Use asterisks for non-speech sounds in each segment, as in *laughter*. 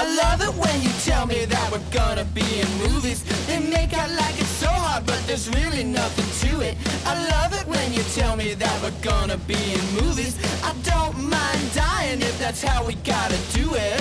I love it when you tell me that we're gonna be in movies. They make out like it's so hard, but there's really nothing to it. I love it when you tell me that we're gonna be in movies. I don't mind dying if that's how we gotta do it.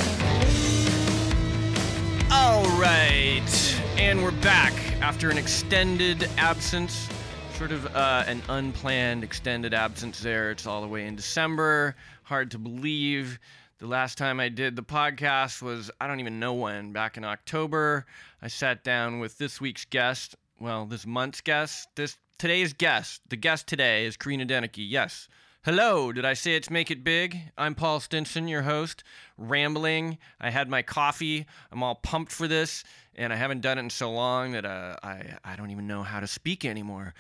All right, and we're back after an extended absence, sort of uh, an unplanned extended absence there. It's all the way in December. Hard to believe. The last time I did the podcast was, I don't even know when, back in October. I sat down with this week's guest, well, this month's guest, this today's guest. The guest today is Karina Denike. Yes. Hello, did I say it's Make It Big? I'm Paul Stinson, your host, rambling. I had my coffee. I'm all pumped for this, and I haven't done it in so long that uh, I, I don't even know how to speak anymore.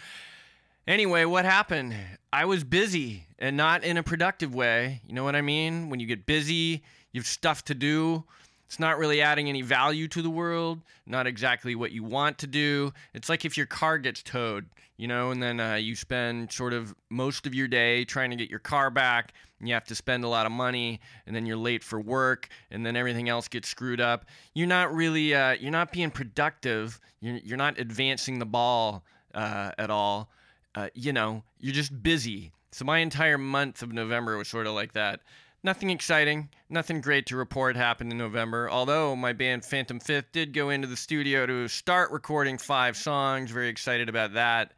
Anyway, what happened? I was busy and not in a productive way. You know what I mean? When you get busy, you have stuff to do. It's not really adding any value to the world, not exactly what you want to do. It's like if your car gets towed, you know, and then uh, you spend sort of most of your day trying to get your car back, and you have to spend a lot of money, and then you're late for work, and then everything else gets screwed up. You're not really, uh, you're not being productive. You're, you're not advancing the ball uh, at all. Uh, you know, you're just busy. So my entire month of November was sort of like that. Nothing exciting, nothing great to report happened in November. Although my band Phantom Fifth did go into the studio to start recording five songs, very excited about that.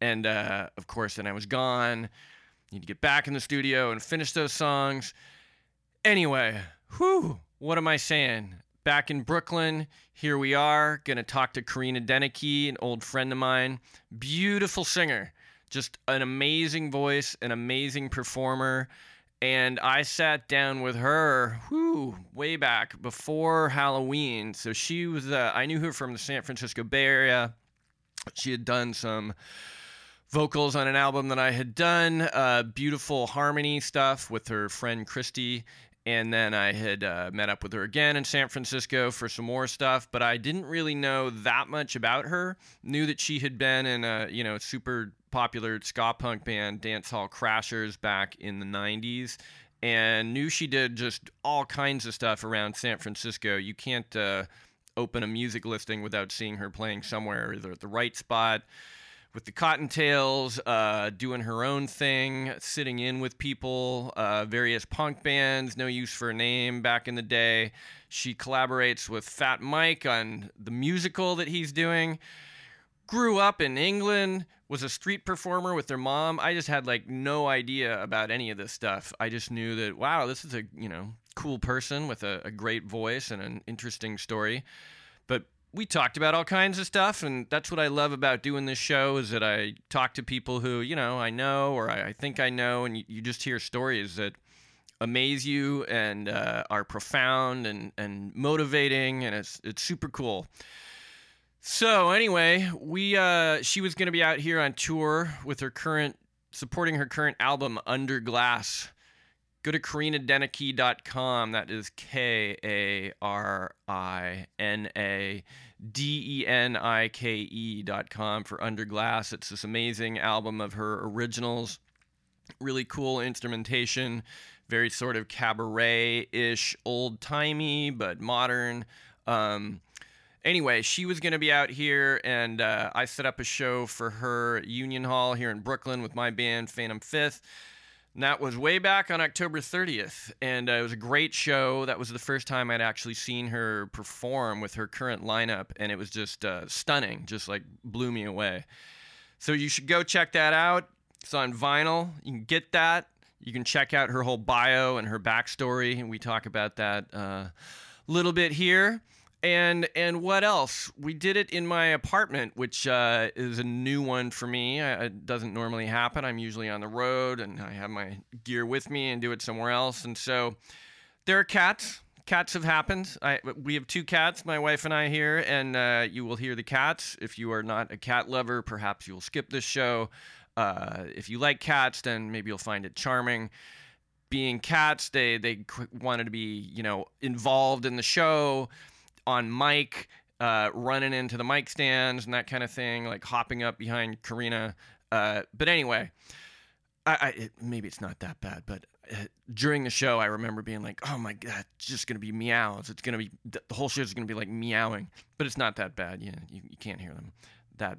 And uh, of course, then I was gone. Need to get back in the studio and finish those songs. Anyway, whew, what am I saying? Back in Brooklyn, here we are. Gonna talk to Karina Denike, an old friend of mine. Beautiful singer, just an amazing voice, an amazing performer. And I sat down with her, whew, way back before Halloween. So she was, uh, I knew her from the San Francisco Bay Area. She had done some vocals on an album that I had done, uh, beautiful harmony stuff with her friend Christy. And then I had uh, met up with her again in San Francisco for some more stuff, but I didn't really know that much about her. Knew that she had been in a you know super popular ska punk band, Dancehall Crashers, back in the '90s, and knew she did just all kinds of stuff around San Francisco. You can't uh, open a music listing without seeing her playing somewhere, either at the Rite Spot with the Cottontails, uh, doing her own thing, sitting in with people, uh, various punk bands, No Use for a Name back in the day. She collaborates with Fat Mike on the musical that he's doing. Grew up in England, was a street performer with their mom. I just had like no idea about any of this stuff. I just knew that, wow, this is a, you know, cool person with a, a great voice and an interesting story. But we talked about all kinds of stuff and that's what i love about doing this show is that i talk to people who you know i know or i, I think i know and you, you, just hear stories that amaze you and uh, are profound and, and motivating and it's, it's super cool. So anyway we uh, she was going to be out here on tour with her current supporting her current album under glass. Go to karinadenike.com. That is K A R I N A D E N I K com for Underglass. It's this amazing album of her originals. Really cool instrumentation, very sort of cabaret ish, old timey, but modern. Um, anyway, she was going to be out here, and uh, I set up a show for her at Union Hall here in Brooklyn with my band, Phantom Fifth. And that was way back on October 30th. And uh, it was a great show. That was the first time I'd actually seen her perform with her current lineup. And it was just uh, stunning, just like blew me away. So you should go check that out. It's on vinyl. You can get that. You can check out her whole bio and her backstory. And we talk about that a uh, little bit here and and what else? We did it in my apartment, which uh, is a new one for me. it doesn't normally happen. I'm usually on the road, and I have my gear with me and do it somewhere else. And so there are cats. Cats have happened. I, we have two cats, my wife and I here, and uh, you will hear the cats. If you are not a cat lover, perhaps you will skip this show. Uh, if you like cats, then maybe you'll find it charming being cats they they wanted to be you know involved in the show on mic, uh, running into the mic stands and that kind of thing, like hopping up behind Karina. Uh, but anyway, I, I it, maybe it's not that bad, but uh, during the show, I remember being like, "Oh my god, it's just gonna be meows. It's gonna be the whole show is gonna be like meowing." But it's not that bad. You, you can't hear them that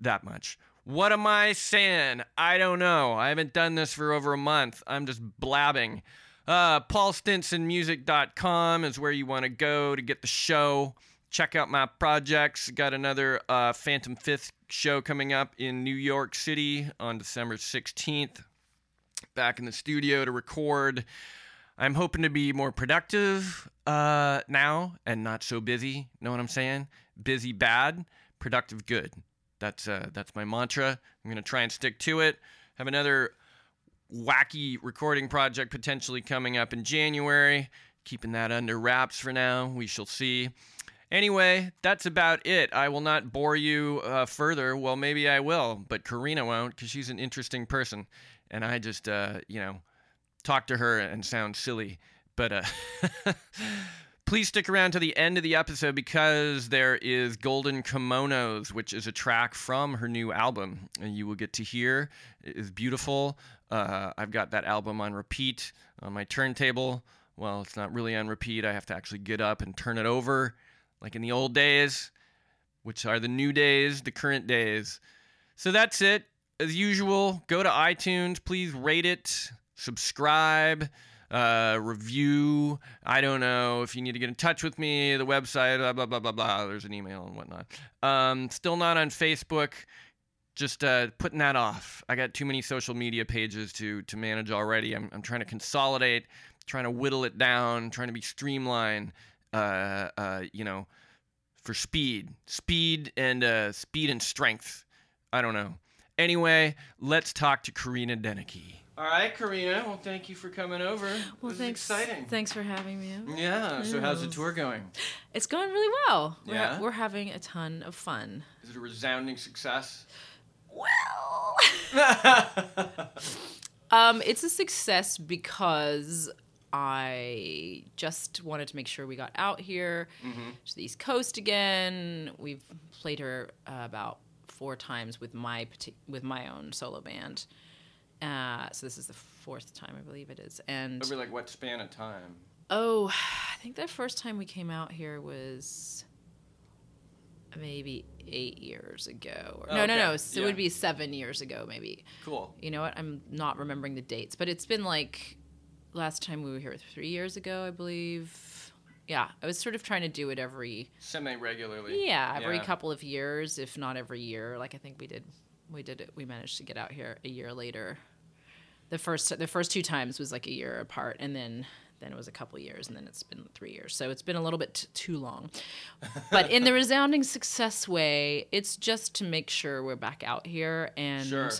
that much. What am I saying? I don't know. I haven't done this for over a month. I'm just blabbing. Uh, PaulStinsonMusic.com is where you want to go to get the show. Check out my projects. Got another uh, Phantom Fifth show coming up in New York City on December 16th. Back in the studio to record. I'm hoping to be more productive uh, now and not so busy. Know what I'm saying? Busy bad, productive good. That's uh, that's my mantra. I'm gonna try and stick to it. Have another wacky recording project potentially coming up in January. Keeping that under wraps for now. We shall see. Anyway, that's about it. I will not bore you uh, further. Well, maybe I will, but Karina won't because she's an interesting person, and I just, uh, you know, talk to her and sound silly. But uh, *laughs* please stick around to the end of the episode because there is Golden Kimonos, which is a track from her new album, and you will get to hear. It is beautiful. Uh, I've got that album on repeat on my turntable. Well, it's not really on repeat. I have to actually get up and turn it over, like in the old days, which are the new days, the current days. So that's it. As usual, go to iTunes. Please rate it, subscribe uh, review. I don't know if you need to get in touch with me, the website, blah, blah, blah, blah, blah. There's an email and whatnot. Um, still not on Facebook. Just uh, putting that off. I got too many social media pages to to manage already. I'm, I'm trying to consolidate, trying to whittle it down, trying to be streamlined. Uh, uh, you know, for speed, speed and uh, speed and strength. I don't know. Anyway, let's talk to Karina Denike. All right, Karina. Well, thank you for coming over. Well, this thanks. is exciting. Thanks for having me. Yeah. So, how's the tour going? It's going really well. We're, Yeah? we're having a ton of fun. Is it a resounding success? Well, *laughs* um, it's a success because I just wanted to make sure we got out here Mm-hmm. to the East Coast again. We've played her uh, about four times with my with my own solo band. Uh, so this is the fourth time, I believe it is. And Over like what span of time? Oh, *sighs* I think the first time we came out here was maybe eight years ago. Or, no, no, no. Okay, So It would be seven years ago, maybe. Cool. You know what? I'm not remembering the dates, but it's been like last time we were here three years ago, I believe. Yeah, I was sort of trying to do it every Semi regularly. yeah every Yeah. couple of years, if not every year. Like I think we did, we did it. We managed to get out here a year later. The first the first two times was like a year apart, and then then it was a couple years, and then it's been three years. So it's been a little bit t- too long. But in the *laughs* resounding success way, it's just to make sure we're back out here and Sure.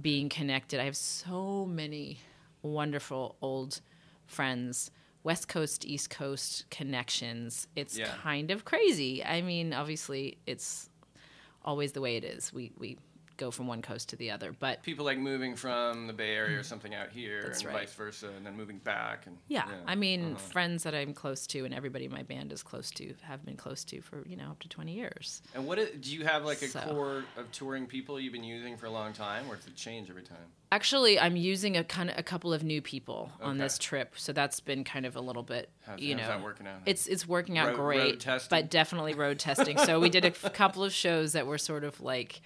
being connected. I have so many wonderful old friends, West Coast, East Coast connections. It's Yeah. kind of crazy. I mean, obviously, it's always the way it is. We we go from one coast to the other, but People like moving from the Bay Area or something out here, and right. vice versa, and then moving back. And yeah, I mean, uh-huh. friends that I'm close to, and everybody in my band is close to, have been close to for you know up to 20 years. And what do you have like a So- core of touring people you've been using for a long time, or does it change every time? Actually, I'm using a kind of a couple of new people on this trip, so that's been kind of a little bit, How's- you how's know, that working out? It's it's working out Road- great, road but definitely road testing. So we did a *laughs* couple of shows that were sort of like.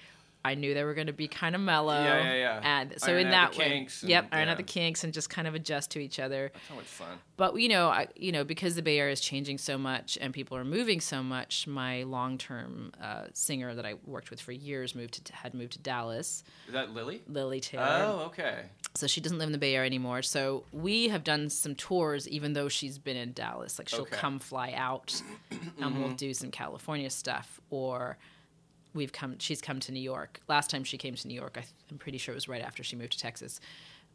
I knew they were going to be kind of mellow. Yeah, yeah, yeah. And so Iron in out that the way, and- yep, iron yeah. out the kinks and just kind of adjust to each other. So much fun. But you know, I, you know, because the Bay Area is changing so much and people are moving so much, my long-term uh, singer that I worked with for years moved to had moved to Dallas, Is that Lily? Lily Taylor. Oh, okay. So she doesn't live in the Bay Area anymore. So we have done some tours, even though she's been in Dallas. Like she'll Okay. come fly out, and we'll do some California stuff, or we've come. She's come to New York. Last time she came to New York, I, I'm pretty sure it was right after she moved to Texas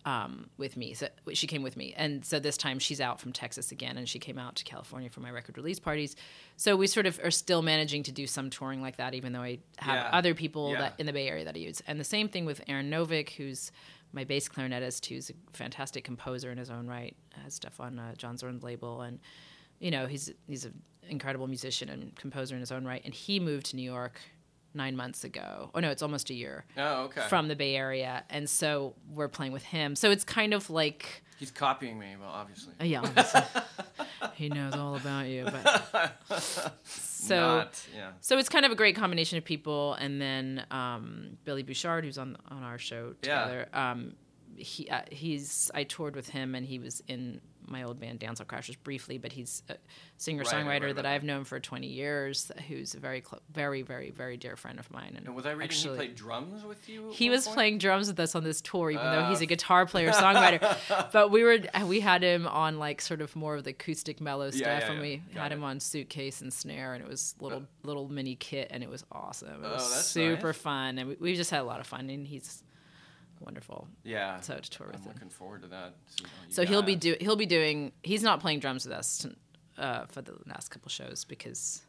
um, with me. So she came with me, and so this time she's out from Texas again, and she came out to California for my record release parties. So we sort of are still managing to do some touring like that, even though I have Yeah. other people Yeah. that in the Bay Area that I use. And the same thing with Aaron Novik, who's my bass clarinetist, who's a fantastic composer in his own right, has stuff on uh, John Zorn's label, and you know he's he's an incredible musician and composer in his own right. And he moved to New York nine months ago. Oh no, it's almost a year Oh, okay. from the Bay Area, and so we're playing with him. So it's kind of like He's copying me, well, obviously. uh, yeah, obviously, *laughs* he knows all about you. But *laughs* so Not, yeah. so it's kind of a great combination of people, and then um, Billy Bouchard, who's on on our show Yeah. together. Um, he uh, he's I toured with him, and he was in my old band Dance Hall Crashers briefly, but he's a singer Right, I songwriter that I've known for 20 years, who's a very clo- very very very dear friend of mine. And And was I reading actually, he played drums with you? he was point? playing drums with us on this tour, even though he's Uh. a guitar player songwriter. *laughs* but we were we had him on like sort of more of the acoustic mellow stuff, Yeah, yeah, and we Got had it. him on suitcase and snare, and it was little little mini kit, and it was awesome. It Oh, was that's super nice. fun, and we, we just had a lot of fun, and he's wonderful. Yeah. So to tour with I'm him. looking forward to that. you So he'll be do he'll be doing. He's not playing drums with us to, uh, for the last couple shows because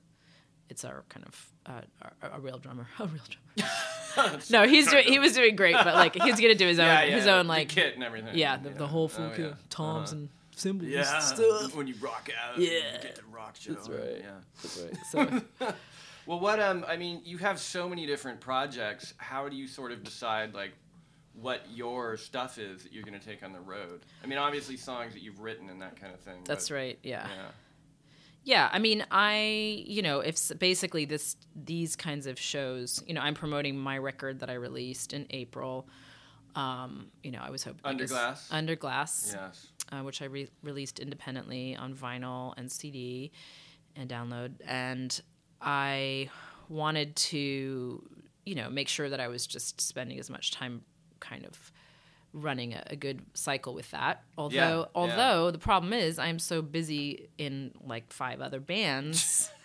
it's our kind of uh, our, a real drummer, *laughs* a real drummer. *laughs* *laughs* no, he's doing. He was doing great, but like he's gonna do his own yeah, yeah, his own like kit and everything. yeah the, the whole full Oh, kit, yeah. toms Uh-huh. and cymbals Yeah, and stuff. when you rock out, Yeah. you get the rock show. That's right. Yeah. That's right. So Well, what um, I mean, you have so many different projects. How do you sort of decide like what your stuff is that you're going to take on the road? I mean, obviously songs that you've written and that kind of thing. that's but, right. Yeah. Yeah. Yeah, I mean, I you know, if basically this these kinds of shows, you know, I'm promoting my record that I released in April. Um, you know, I was hoping Under Glass? Under Glass, Yes. uh, which I re- released independently on vinyl and CD and download, and I wanted to, you know, make sure that I was just spending as much time, kind of running a, a good cycle with that. Although, Yeah, yeah. although the problem is, I'm so busy in like five other bands. *laughs*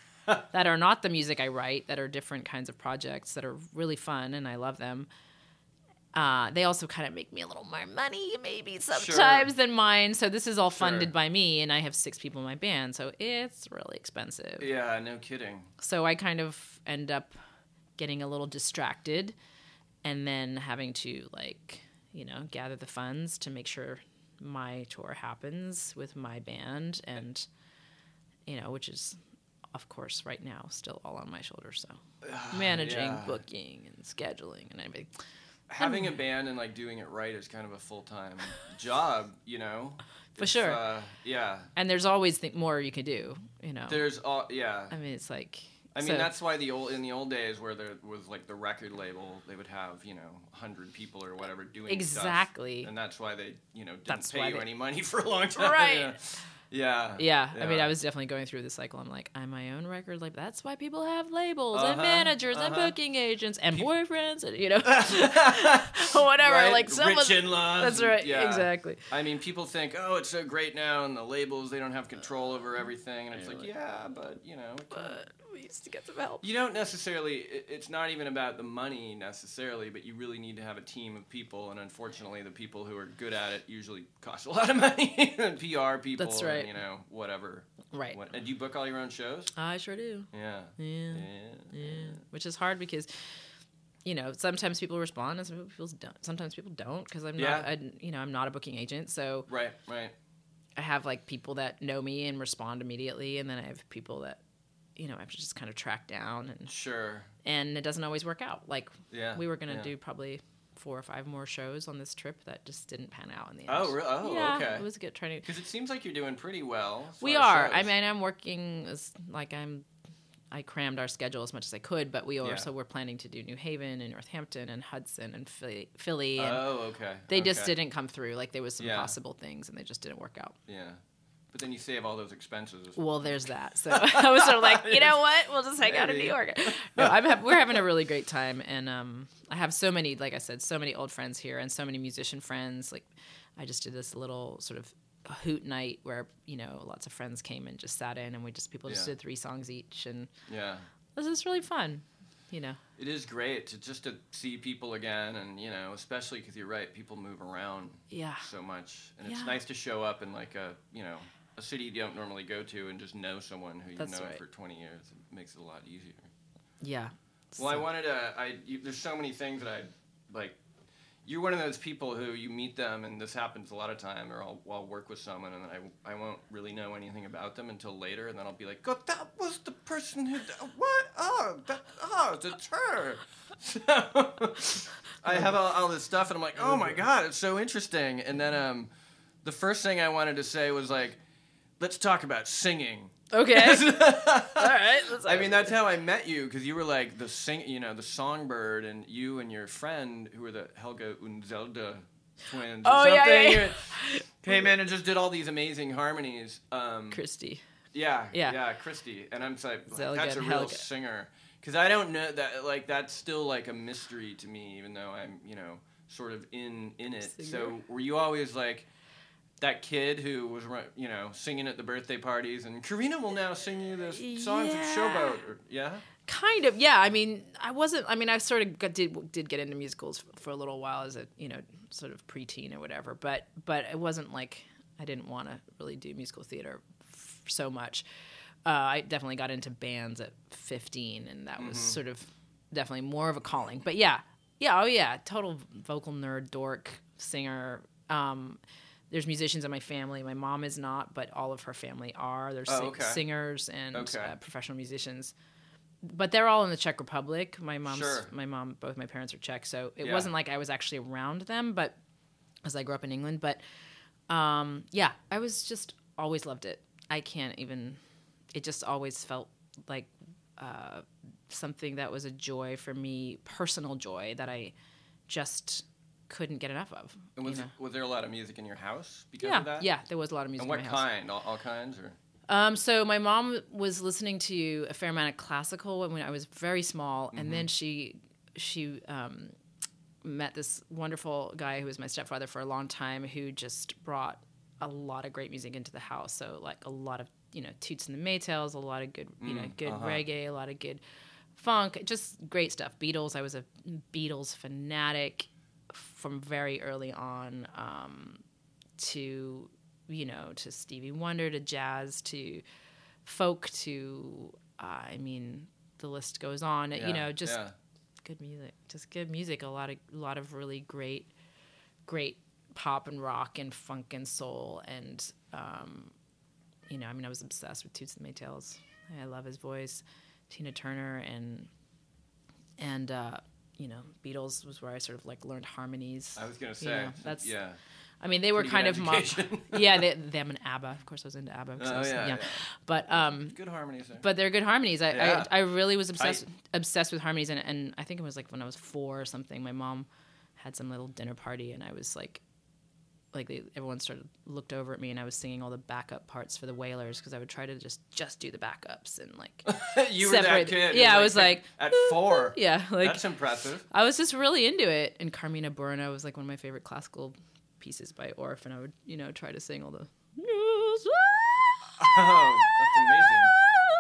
that are not the music I write, that are different kinds of projects that are really fun and I love them. Uh, they also kind of make me a little more money, maybe sometimes than mine. So this is all funded Sure. by me, and I have six people in my band, so it's really expensive. Yeah. No kidding. So I kind of end up getting a little distracted, and then having to like, you know, gather the funds to make sure my tour happens with my band, and you know, which is, of course, right now still all on my shoulders. So *sighs* managing, yeah. booking, and scheduling, and everything. Having a band and like doing it right is kind of a full time *laughs* job. You know. For If, sure. Uh, yeah. And there's always th- more you can do. You know, There's all. Yeah. I mean, it's like. I mean, so- that's why the old in the old days where there was like the record label, they would have you know hundred people or whatever doing stuff. Exactly. and that's why they you know didn't That's pay you they- any money *laughs* for a long time. Right. Yeah. Yeah, I mean, I was definitely going through the cycle. I'm like, I'm my own record label. That's why people have labels Uh-huh, and managers and uh-huh. booking agents and boyfriends, and you know, *laughs* *laughs* whatever. Right? Like someone. Rich in-laws. That's right. Yeah. Exactly. I mean, people think, oh, it's so great now, and the labels they don't have control over everything, and it's like, yeah, but you know, But we to get some help. you don't necessarily. it- It's not even about the money necessarily, but you really need to have a team of people, and unfortunately, the people who are good at it usually cost a lot of *laughs* money. PR people, That's and, right. you know, whatever. Right. What, and do you book all your own shows? I sure do. Yeah. Yeah. Yeah. Yeah. Which is hard because. You know, sometimes people respond, and some people don't. Sometimes people don't because I'm not, Yeah. I, you know, I'm not a booking agent. So Right. Right. I have like people that know me and respond immediately, and then I have people that, you know, I have to just kind of track down, and Sure. and it doesn't always work out. Like Yeah. we were gonna yeah. do probably four or five more shows on this trip that just didn't pan out in the end. Oh, oh, yeah, okay. It was good trying to. Because it seems like you're doing pretty well. We are. as I mean, I'm working as like I'm. I crammed our schedule as much as I could, but we Yeah. also were planning to do New Haven and Northampton and Hudson and Philly, Philly and Oh, okay. they just didn't come through. Like there was some Yeah. possible things, and they just didn't work out. Yeah. But then you save all those expenses. Well, there's that. So *laughs* I was sort of like, you know what? We'll just hang out in New York. *laughs* No, I'm ha- we're having a really great time, and um, I have so many, like I said, so many old friends here, and so many musician friends. Like, I just did this little sort of hoot night where you know lots of friends came and just sat in, and we just people just Yeah. did three songs each, and Yeah. this is really fun. You know, It is great to just to see people again, and you know, especially because you're right, people move around yeah, so much, and it's nice to show up in like a you know a city you don't normally go to and just know someone who you've known right. for 20 years. It makes it a lot easier. yeah. Well, I wanted to. I you, there's so many things that I like. you're one of those people who you meet them, and this happens a lot of time, or I'll, I'll work with someone, and I, I won't really know anything about them until later, and then I'll be like, God, that was the person who, what? Oh, that, oh, it's her. *laughs* So, I have all, all this stuff, and I'm like, oh my God, it's so interesting. And then um, the first thing I wanted to say was like, let's talk about singing. Okay. *laughs* All right. I mean, that's how I met you because you were like the sing, you know, the songbird, and you and your friend who were the Helga and Zelda twins. Or Oh, yeah, something. yeah, You Came in and just did all these amazing harmonies. Um, Christy. yeah, Yeah. yeah, Christy, and I'm like, Zelda that's a real Helga. singer because I don't know that. Like, that's still like a mystery to me, even though I'm, you know, sort of in in it. So, were you always like? That kid who was, you know, singing at the birthday parties, and Karina will now sing you this song from Yeah. Showboat. Or, yeah, Kind of, yeah. I mean, I wasn't. I mean, I sort of got, did did get into musicals for a little while as a you know sort of preteen or whatever. But but it wasn't like I didn't want to really do musical theater f- so much. Uh, I definitely got into bands at 15, and that was sort of definitely more of a calling. But yeah, yeah, oh yeah, total vocal nerd, dork, singer. Um, there's musicians in my family. My mom is not, but all of her family are. There's Oh, okay. singers and Okay. uh, professional musicians but they're all in the Czech Republic. My mom's Sure. my mom, both my parents are Czech, so it Yeah. wasn't like I was actually around them. But as I grew up in England, but um, yeah, I was just always loved it. I can't even. It just always felt like uh, something that was a joy for me, personal joy that I just couldn't get enough of. And was, you know? was there a lot of music in your house because yeah, of that? yeah, there was a lot of music. And what in my house. kind? All, all kinds, or Um, so my mom was listening to a fair amount of classical when, I was very small, and then she she um, met this wonderful guy who was my stepfather for a long time, who just brought a lot of great music into the house. So like a lot of you know Toots and the Maytals, a lot of good you know good reggae, a lot of good funk, just great stuff. Beatles, I was a Beatles fanatic from very early on. Um, to you know to Stevie Wonder to jazz to folk to uh, I mean the list goes on Yeah, you know just yeah. good music just good music a lot of a lot of really great great pop and rock and funk and soul and um, you know I mean I was obsessed with Toots and the Maytals I love his voice Tina Turner and and uh, you know Beatles was where I sort of like learned harmonies I was gonna say know, that's- yeah. I mean, they were kind of *laughs* yeah, they, them and ABBA. Of course, I was into ABBA. I Oh, was yeah, yeah. But um, Good harmonies there. but they're good harmonies. I, Yeah. I I really was obsessed Tight. obsessed with harmonies, and and I think it was like when I was four or something. My mom had some little dinner party, and I was like. Like they, everyone started looked over at me, and I was singing all the backup parts for the Wailers because I would try to just just do the backups and like *laughs* you were that separate- kid. yeah, I was like, at four. *laughs* yeah, like That's impressive. I was just really into it. And Carmina Burana was like one of my favorite classical pieces by Orff, and I would, you know, try to sing all the, *laughs* Oh, that's amazing.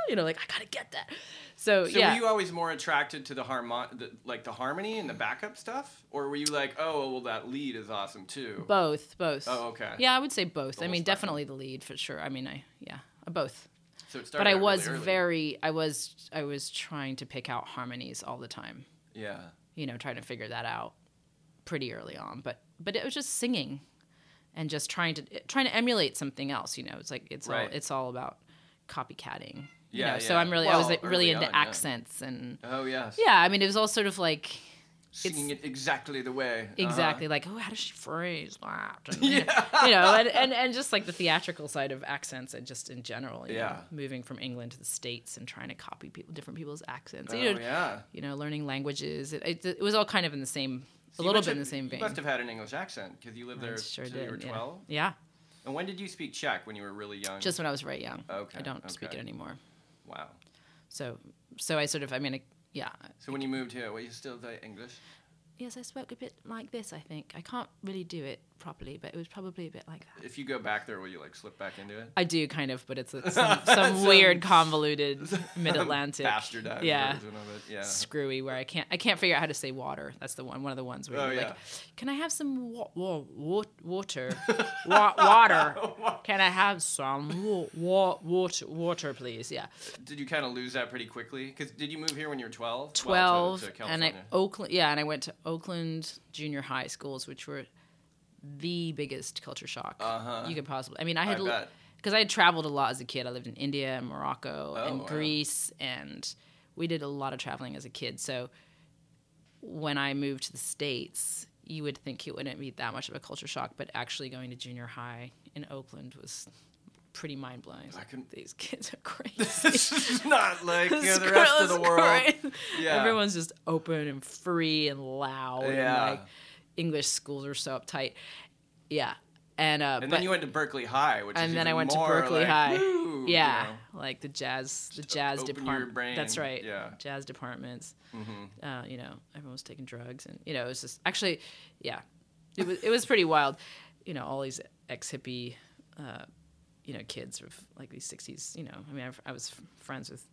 you know, like I gotta get that. So, So yeah, were you always more attracted to the harmon, the, like the harmony and the backup stuff, or were you like, oh, well, that lead is awesome too? both, both. Oh, okay. Yeah, I would say both. I mean, definitely the lead for sure. I mean, I yeah, uh, both. So it started But I was really very, I was, I was trying to pick out harmonies all the time. yeah. You know, trying to figure that out pretty early on. But but it was just singing, and just trying to trying to emulate something else. You know, it's like it's all it's all about copycatting. You Yeah, know, so. I'm really I was like, really into on, yeah. accents and Oh yes. yeah. I mean, it was all sort of like Singing it exactly the way. Uh-huh. exactly like oh, how does she phrase that? And, *laughs* You know, and, and and just like the theatrical side of accents and just in general. You Yeah. Know, moving from England to the states and trying to copy people, different people's accents. Oh you know, yeah. you know, learning languages. It, it, it was all kind of in the same, a So you little bit in the same vein. You must have had an English accent because you lived there sure did. you were twelve. Yeah. And when did you speak Czech? When you were really young? just when I was very young. Okay, I don't speak it anymore. Wow. So, so I sort of, I mean, I, yeah. So when you moved here, were you still very English? Yes, I spoke a bit like this. I think I can't really do it properly, but it was probably a bit like that. If you go back there, will you like slip back into it? I do kind of, but it's a, *laughs* some, some weird, convoluted mid-Atlantic, Bastardized yeah, version of it. Yeah. screwy where I can't I can't figure out how to say water. That's the one one of the ones where Oh, you're yeah. like, can I have some wa- wa- wa- water, *laughs* wa- water? *laughs* Can I have some wa- wa- water, water, please? Yeah, Did you kind of lose that pretty quickly? Because did you move here when you were 12? twelve, to, to and I Oakland. Yeah, and I went to Oakland junior high schools, which were the biggest culture shock Uh-huh. you could possibly. I mean, I had because I had traveled a lot as a kid. I lived in India and Morocco Oh, and wow. Greece, and we did a lot of traveling as a kid. So when I moved to the states, you would think it wouldn't be that much of a culture shock, but actually going to junior high in Oakland was pretty mind blowing. I can- These kids are *laughs* crazy. it's not like you know, the rest of the world. Yeah. Everyone's just open and free and loud. And Yeah. like English schools are so uptight. Yeah. And uh And but, then you went to Berkeley High, which is and then I went to Berkeley like, High. woo, you yeah. know. Like the jazz the jazz department. That's right. Yeah. Mm-hmm. Jazz departments. Uh, you know, everyone was taking drugs and you know, it was just actually yeah. It was it was pretty wild. You know, all these ex hippie uh, you know, kids of like these sixties, you know. I mean I've, I was f- friends with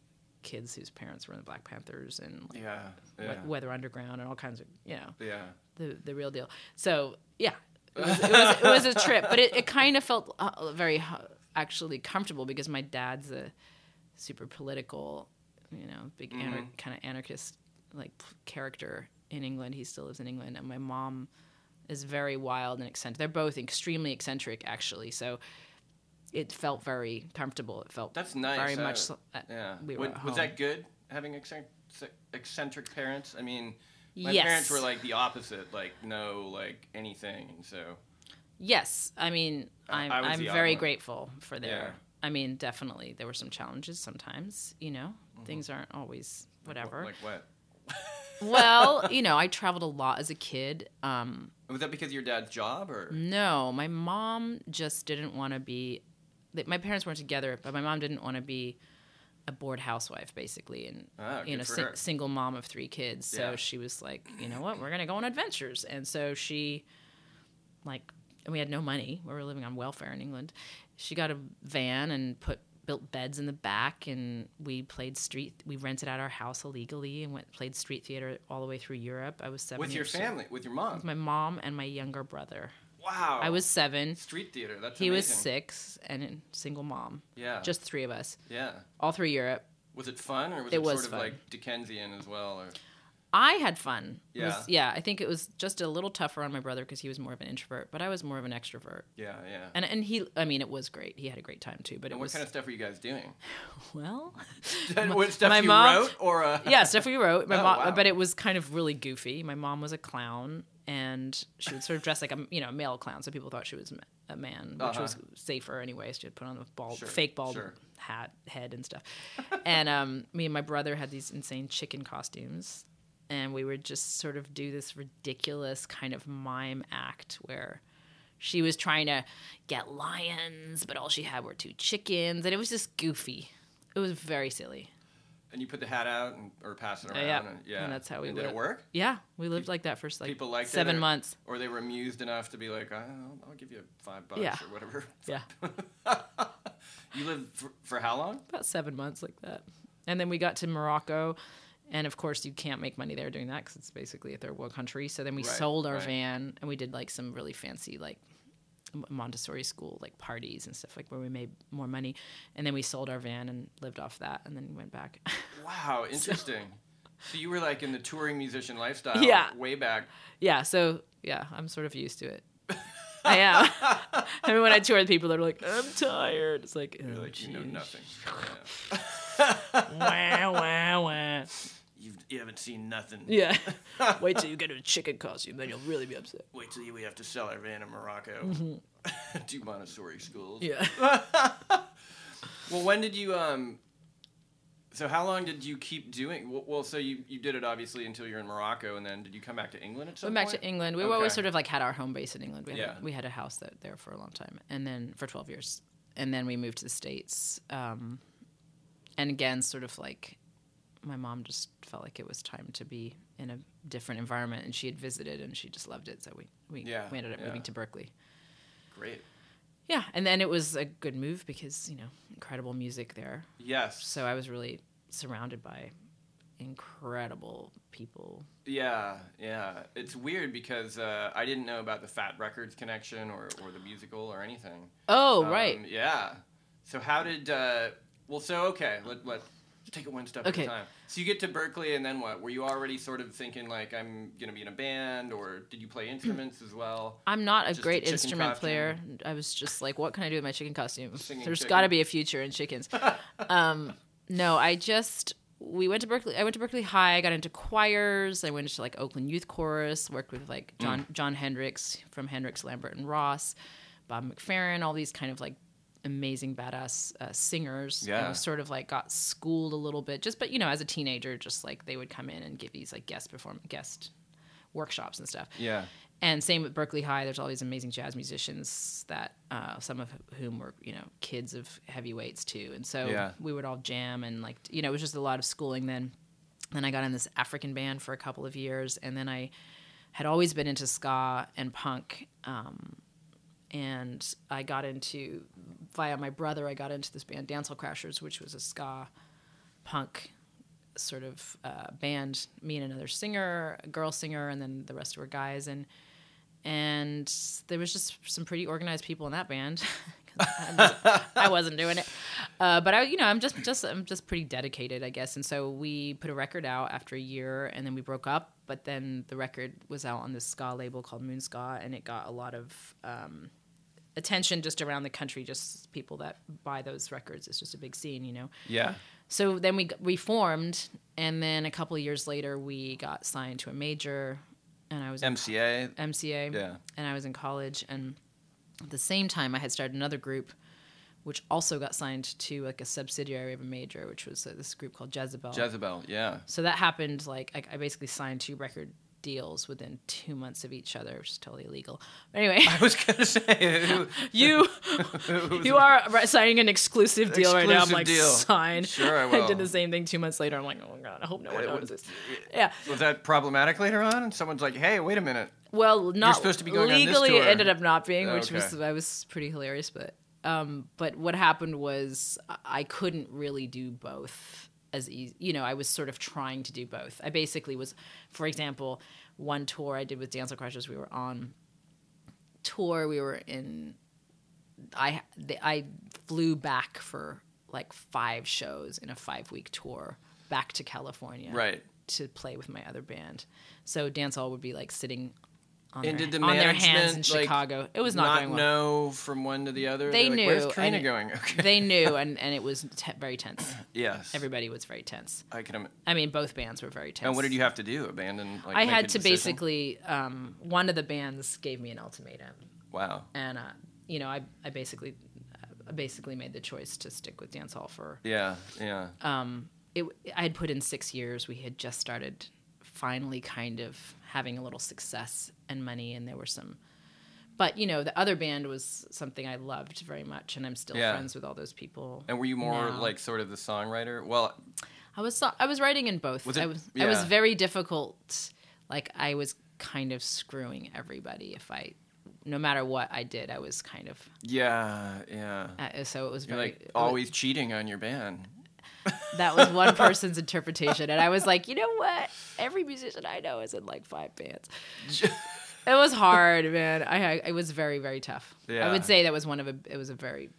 kids whose parents were in the Black Panthers and like, Yeah. We- Yeah. Weather Underground and all kinds of you know yeah. The the real deal. So yeah, it was it was, it was a trip, but it, it kind of felt uh, very uh, actually comfortable because my dad's a super political, you know, big anar- kind of anarchist like character in England. He still lives in England, and my mom is very wild and eccentric. They're both extremely eccentric, actually. So. It felt very comfortable. It felt That's nice. Very I- much. uh, Yeah. we at was that good having eccentric, eccentric parents? I mean, my Yes. parents were like the opposite, like no, like anything. And so Yes, I mean, I'm, I I'm very grateful for their. Yeah. I mean, definitely there were some challenges sometimes. You know, things aren't always whatever. Mm-hmm. like what? *laughs* well, you know, I traveled a lot as a kid. Um, Was that because of your dad's job or? no, my mom just didn't want to be. My parents weren't together, but my mom didn't want to be a bored housewife, basically, and Ah, you know, for si- her. single mom of three kids. So Yeah. she was like, you know what, we're gonna go on adventures, and so she, like, and we had no money. We were living on welfare in England. She got a van and put built beds in the back, and we played street. We rented out our house illegally and went played street theater all the way through Europe. I was seven. With your years old. family, with your mom. With my mom and my younger brother. Wow. I was seven. street theater. That's He was six and a single mom. Yeah. Just three of us, yeah. all through Europe. Was it fun or was It it, was sort fun. of like Dickensian as well? Or I had fun. It was- Yeah. yeah. I think it was just a little tougher on my brother because he was more of an introvert, but I was more of an extrovert. yeah, yeah. And and he, I mean, it was great. He had a great time too. But And it what was kind of stuff were you guys doing? *sighs* well, *laughs* what stuff my you mom- wrote or? Uh... yeah, stuff we wrote. My *laughs* Oh, mom, wow. but it was kind of really goofy. My mom was a clown, and she would sort of dress like a you know a male clown, so people thought she was a man, which Uh-huh. was safer anyway. She had put on a bald, Sure, fake bald sure. hat, head, and stuff. and um, me and my brother had these insane chicken costumes, and we would just sort of do this ridiculous kind of mime act where. She was trying to get lions, but all she had were two chickens, and it was just goofy. It was very silly. And you put the hat out and, or pass it around. yeah. And, yeah. And that's how we and Did it work? Yeah, we lived like that for like People liked seven it, or, months. or they were amused enough to be like, I'll, I'll give you five bucks Yeah. or whatever. *laughs* Yeah, *laughs* You lived for, for how long? about seven months like that. And then we got to Morocco, and of course you can't make money there doing that because it's basically a third world country. So then we Right, sold our right. van and we did like some really fancy like Montessori school like parties and stuff like where we made more money. And then we sold our van and lived off that, and then went back. *laughs* Wow, interesting. so, you were like in the touring musician lifestyle Yeah. way back. yeah, so yeah, I'm sort of used to it. I am. *laughs* I mean, when I tour with people, they're like, "I'm tired." It's like, oh, like, you know nothing. *laughs* Wah, wah, wah. You've, you haven't seen nothing. Yeah. *laughs* Wait till you get a chicken costume, then you'll really be upset. Wait till you, we have to sell our van in Morocco. *laughs* Do Montessori schools. Mm-hmm. Yeah. *laughs* Well, when did you um? So how long did you keep doing? Well, so you, you did it obviously until you're in Morocco, and then did you come back to England at some point? Went back point? to England. We Okay. always sort of like had our home base in England. We had, Yeah. a, we had a house that, there for a long time, and then for twelve years, and then we moved to the states. Um, and again, sort of like my mom just felt like it was time to be in a different environment, and she had visited and she just loved it. So we we, Yeah, we ended up yeah. moving to Berkeley. Great. Yeah, and then it was a good move because you know incredible music there. Yes. So I was really surrounded by incredible people. Yeah, yeah. It's weird because uh, I didn't know about the Fat Wreck Chords connection or, or the musical or anything. Oh Um, right, Yeah. So how did? Uh, well, so okay. Let let let's take it one step Okay. at a time. So you get to Berkeley, and then what? Were you already sort of thinking like I'm gonna be in a band, or did you play *clears throat* instruments as well? I'm not a Just great chicken instrument costume. player. I was just like, what can I do with my chicken costume? Singing There's chicken. got to be a future in chickens. *laughs* um, no, I just we went to Berkeley. I went to Berkeley High. I got into choirs. I went to like Oakland Youth Chorus. Worked with like John Mm. Jon Hendricks from Hendricks Lambert and Ross, Bob McFerrin. All these kind of like amazing badass uh, singers. And Yeah. I sort of like got schooled a little bit. Just but you know as a teenager, just like they would come in and give these like guest perform guest workshops and stuff. Yeah. And same with Berkeley High. There's all these amazing jazz musicians that uh, some of whom were you know kids of heavyweights too. And so Yeah. we would all jam and like you know it was just a lot of schooling then. Then I got in this African band for a couple of years, and then I had always been into ska and punk. Um, and I got into via my brother. I got into this band Dancehall Crashers, which was a ska punk sort of uh, band. Me and another singer, a girl singer, and then the rest were guys. And and there was just some pretty organized people in that band. *laughs* I, wasn't, doing it, uh, but I, you know, I'm just just I'm just pretty dedicated, I guess. And so we put a record out after a year, and then we broke up. But then the record was out on this ska label called Moon Ska, and it got a lot of um, attention just around the country. Just people that buy those records. It's just a big scene, you know. Yeah. So then we we formed, and then a couple of years later, we got signed to a major, and I was in MCA. MCA, Yeah. and I was in college, and at the same time, I had started another group, which also got signed to like a subsidiary of a major, which was uh, this group called Jezebel. Jezebel. Yeah. so that happened like I, I basically signed two record deals within two months of each other, which is totally illegal. But anyway, I was gonna say. who- *laughs* you *laughs* *laughs* you are signing an exclusive deal right now. I'm like deal. sign. Sure, I will. I did the same thing two months later. I'm like, oh god, I hope no one notices. Yeah. Was that problematic later on? And someone's like, "Hey, wait a minute." Well, not supposed to be going legally. It ended up not being, which Okay. was I was pretty hilarious. But um, but what happened was I couldn't really do both as easy. You know, I was sort of trying to do both. I basically was, for example, one tour I did with Dance Crashers. We were on tour. We were in. I the, I flew back for like five shows in a five week tour back to California Right. to play with my other band. So dance hall would be like sitting on, And their, did the on their hands in like, Chicago. it was not, going well. know from one to the other. They They're like, knew, Where's Karina going? *laughs* Okay. They knew, and, and it was te- very tense. *clears throat* yes. Everybody was very tense. I can. Im- I mean, both bands were very tense. And what did you have to do? Abandon? Like, I had to decision? basically. Um, one of the bands gave me an ultimatum, Wow. and uh, you know, I I basically I basically made the choice to stick with dance hall for Yeah. Yeah. um, it, I had put in six years. We had just started finally kind of having a little success and money, and there were some. But you know, the other band was something I loved very much, and I'm still Yeah. friends with all those people. and were you more now. like sort of the songwriter? Well, I was so- I was writing in both. Was I it- was I was very difficult. Like I was kind of screwing everybody if I, no matter what I did, I was kind of. yeah. Yeah. Uh, so it was You're very like it was- always cheating on your band. That was one person's interpretation and i was like you know what every musician i know is in like five bands it was hard man i, I it was very very tough Yeah. i would say that was one of a it was a very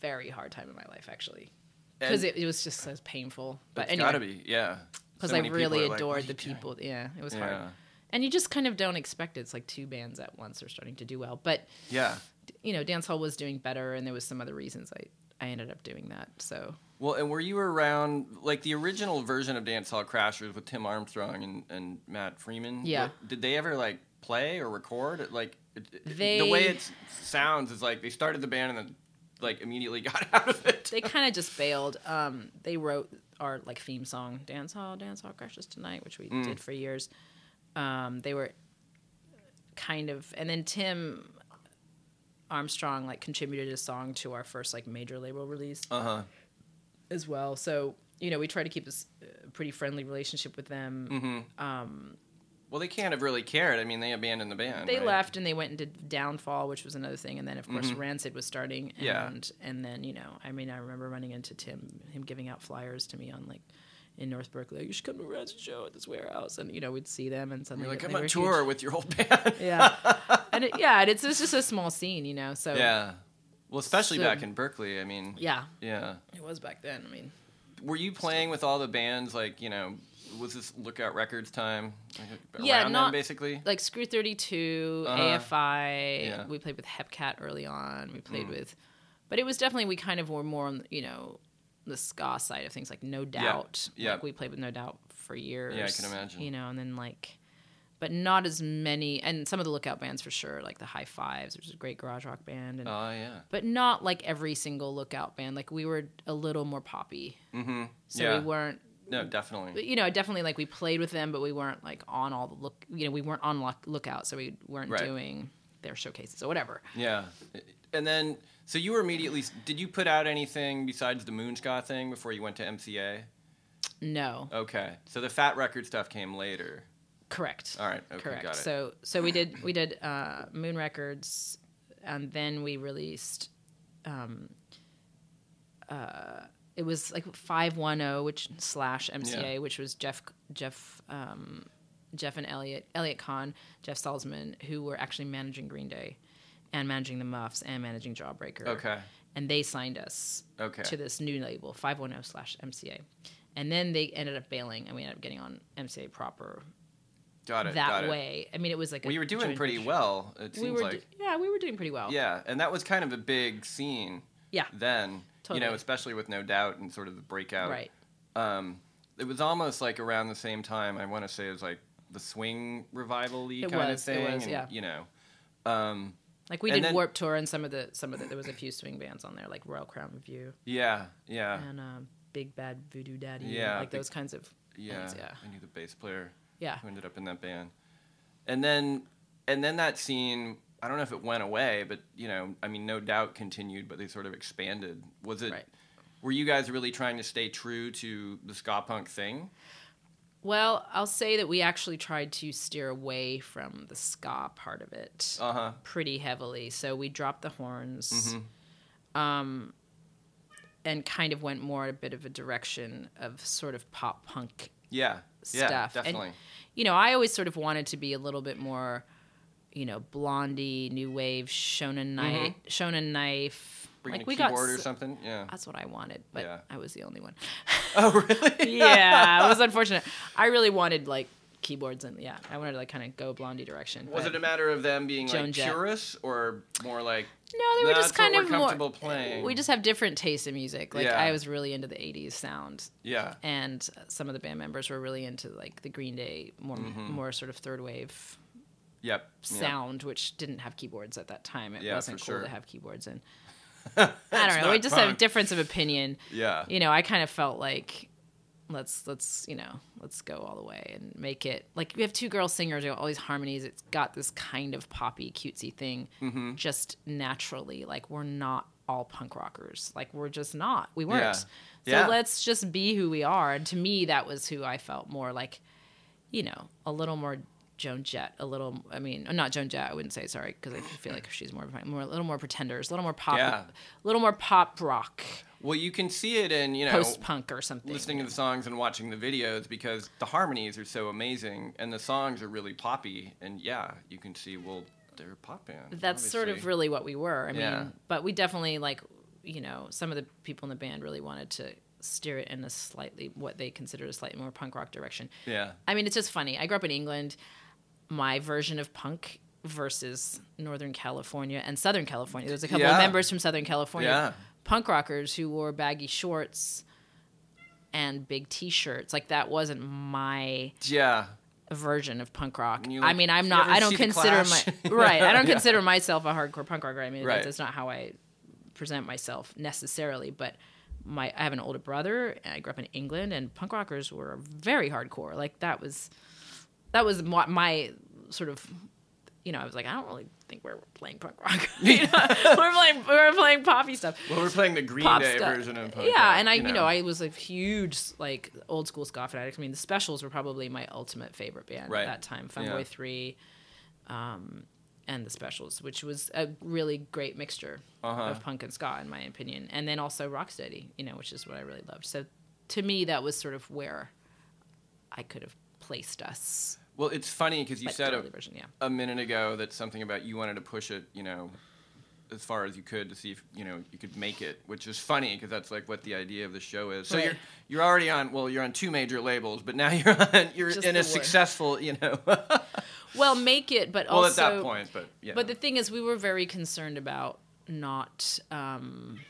very hard time in my life actually because it, it was just so painful but it's anyway gotta be. Yeah. because So i really are like, adored the you doing?" people yeah it was Yeah. hard and you just kind of don't expect it it's like two bands at once are starting to do well but Yeah. you know dance hall was doing better and there was some other reasons i i ended up doing that so Well, and were you around like the original version of Dance Hall Crashers with Tim Armstrong and, and Matt Freeman? Yeah. What- did they ever like play or record? Like it, it- the way it sounds is like they started the band and then like immediately *laughs* got out of it. they kind of just bailed. Um, they wrote our like theme song, "Dance Hall, Dance Hall Crashes Tonight," which we Mm. did for years. Um, they were kind of, and then Tim Armstrong like contributed a song to our first like major label release Uh huh. As well. So you know, we try to keep a a pretty friendly relationship with them. Mm-hmm. Well, they can't have really cared. I mean, they abandoned the band. They right? left and they went into Downfall, which was another thing, and then of course Rancid was starting. And, Mm-hmm. Yeah. and then you know, I mean, I remember running into Tim, him giving out flyers to me on like in North Berkeley, like, you should come to a Rancid show at this warehouse, and you know, we'd see them and suddenly You're like, I'm were on huge. tour with your old *laughs* band. Yeah, and it, yeah, and it's, it's just a small scene, you know. So yeah. Well, especially So- back in Berkeley. I mean, yeah, yeah. it was back then. I mean, Were you playing with all the bands? Like, you know, was this Lookout Records time? Like, Yeah, around not- then, basically. like Screw Thirty Two, Uh-huh. AFI. Yeah. We played with Hepcat early on. We played Mm. with, but it was definitely we kind of were more on you know the ska side of things, like No Doubt. Yeah. Like we played with No Doubt for years. Yeah, I can imagine. You know, and then like, but not as many, and some of the Lookout bands for sure, like the Hi-Fives, which is a great garage rock band, and Oh yeah. but not like every single Lookout band. Like we were a little more poppy, Mm-hmm. so yeah. we weren't No, definitely. you know, definitely like we played with them, but we weren't like on all the look. You know, we weren't on look, lookout, so we weren't Right. doing their showcases or whatever. Yeah. And then, so you were immediately. Did you put out anything besides the Moon Ska thing before you went to MCA? No, Okay. So the Fat Record stuff came later. Correct. All right. Okay. correct. Got it. So so we did we did uh, Moon Records, and then we released. Um, uh, it was like five one zero, which slash MCA, Yeah. which was Jeff Jeff um, Jeff and Elliot Elliot Cahn, Jeff Saltzman, who were actually managing Green Day, and managing the Muffs and managing Jawbreaker. okay. and they signed us Okay. to this new label 510 slash mca and then they ended up bailing and we ended up getting on mca proper Got it. that got it. way i mean it was like we were doing pretty well. It seems were like. yeah we were doing pretty well Yeah, and that was kind of a big scene yeah then. You know, especially with No Doubt and sort of the breakout. right Um, it was almost like around the same time. I want to say it was like the swing revival-y It kind was, of it was, and, yeah. You know. Um, like we did then- warp tour and some of the some of the there was a few swing bands on there like Royal Crown Revue yeah. Yeah. and um, big bad voodoo daddy Yeah, like big- those kinds of Yeah. yeah I knew the bass player yeah who ended up in that band. And then, and then that scene. I don't know if it went away, but you know, I mean, no doubt continued, but they sort of expanded. Was it? Right. Were you guys really trying to stay true to the ska punk thing? well i'll say that we actually tried to steer away from the ska part of it Uh huh. pretty heavily. So we dropped the horns, Mm-hmm. um, and kind of went more a bit of a direction of sort of pop punk Yeah. Yeah. stuff. And, Definitely. you know, I always sort of wanted to be a little bit more, you know, blondie, new wave, shonen knife, shonen knife. Like Mm-hmm. a we got. or something. Yeah. That's what I wanted, but Yeah. I was the only one. Oh, really? *laughs* yeah, it was *laughs* unfortunate. I really wanted like keyboards and yeah, I wanted to like kind of go blondie direction. Was it a matter of them being Joan like Jett. purists or more like No, they were just kind of more. comfortable playing. We just have different tastes in music. Like Yeah. I was really into the '80s sound, yeah, and some of the band members were really into like the Green Day, more more sort of third wave yep, Mm-hmm. yep. sound, which didn't have keyboards at that time. It Yeah, wasn't cool sure. to have keyboards in. *laughs* I don't know. We just have a difference of opinion. Yeah, You know, I kind of felt like let's let's you know let's go all the way and make it like we have two girl singers, we have all these harmonies. It's got this kind of poppy, cutesy thing, Mm-hmm. just naturally. Like we're not all punk rockers. Like we're just not. We weren't. Yeah. So Yeah. let's just be who we are. And to me, that was who I felt more like. You know, a little more Joan Jett, a little. I mean, not Joan Jett. I wouldn't say sorry because I feel like she's more, more, a little more Pretenders, a little more pop, Yeah. a little more pop rock, Well, you can see it in you know post punk or something. listening to the songs and watching the videos because the harmonies are so amazing and the songs are really poppy and yeah, you can see well they're a pop band. that's sort of really what we were. I Yeah. mean, but we definitely like, you know, some of the people in the band really wanted to steer it in a slightly what they considered a slightly more punk rock direction. yeah. I mean, it's just funny. I grew up in England. My version of punk versus Northern California and Southern California. There's a couple Yeah. of members from Southern California, Yeah. Punk rockers who wore baggy shorts and big T-shirts. Like that wasn't my Yeah. version of punk rock. I mean, I'm not. I don't consider my *laughs* *laughs* right. I don't Yeah. consider myself a hardcore punk rocker. I mean, Right. that's not how I present myself necessarily. But my, I have an older brother. And I grew up in England, and punk rockers were very hardcore. Like that was, that was my, my sort of you know, I was like, I don't really think we're playing punk rock. *laughs* You know, we're playing we're playing poppy stuff. Well, we're playing the Green Pop Day stuff. version of punk yeah, rock, and I, you know. I was a huge like old school ska fanatic. I mean, the Specials were probably my ultimate favorite band Right. at that time. Yeah. Funboy Three, um, and the Specials, which was a really great mixture Uh-huh. of punk and ska, in my opinion. And then also Rocksteady, you know, which is what I really loved. So to me, that was sort of where I could have placed us. Well, it's funny because you But said a, version, yeah. a minute ago that something about you wanted to push it, you know, as far as you could to see if you know you could make it, which is funny because that's like what the idea of the show is. So Right. you're you're already on well, you're on two major labels, but now *laughs* you're on you're Just in a successful, you know. well, *laughs* Well, make it, but at also that point, but yeah. But the thing is, we were very concerned about not. Um,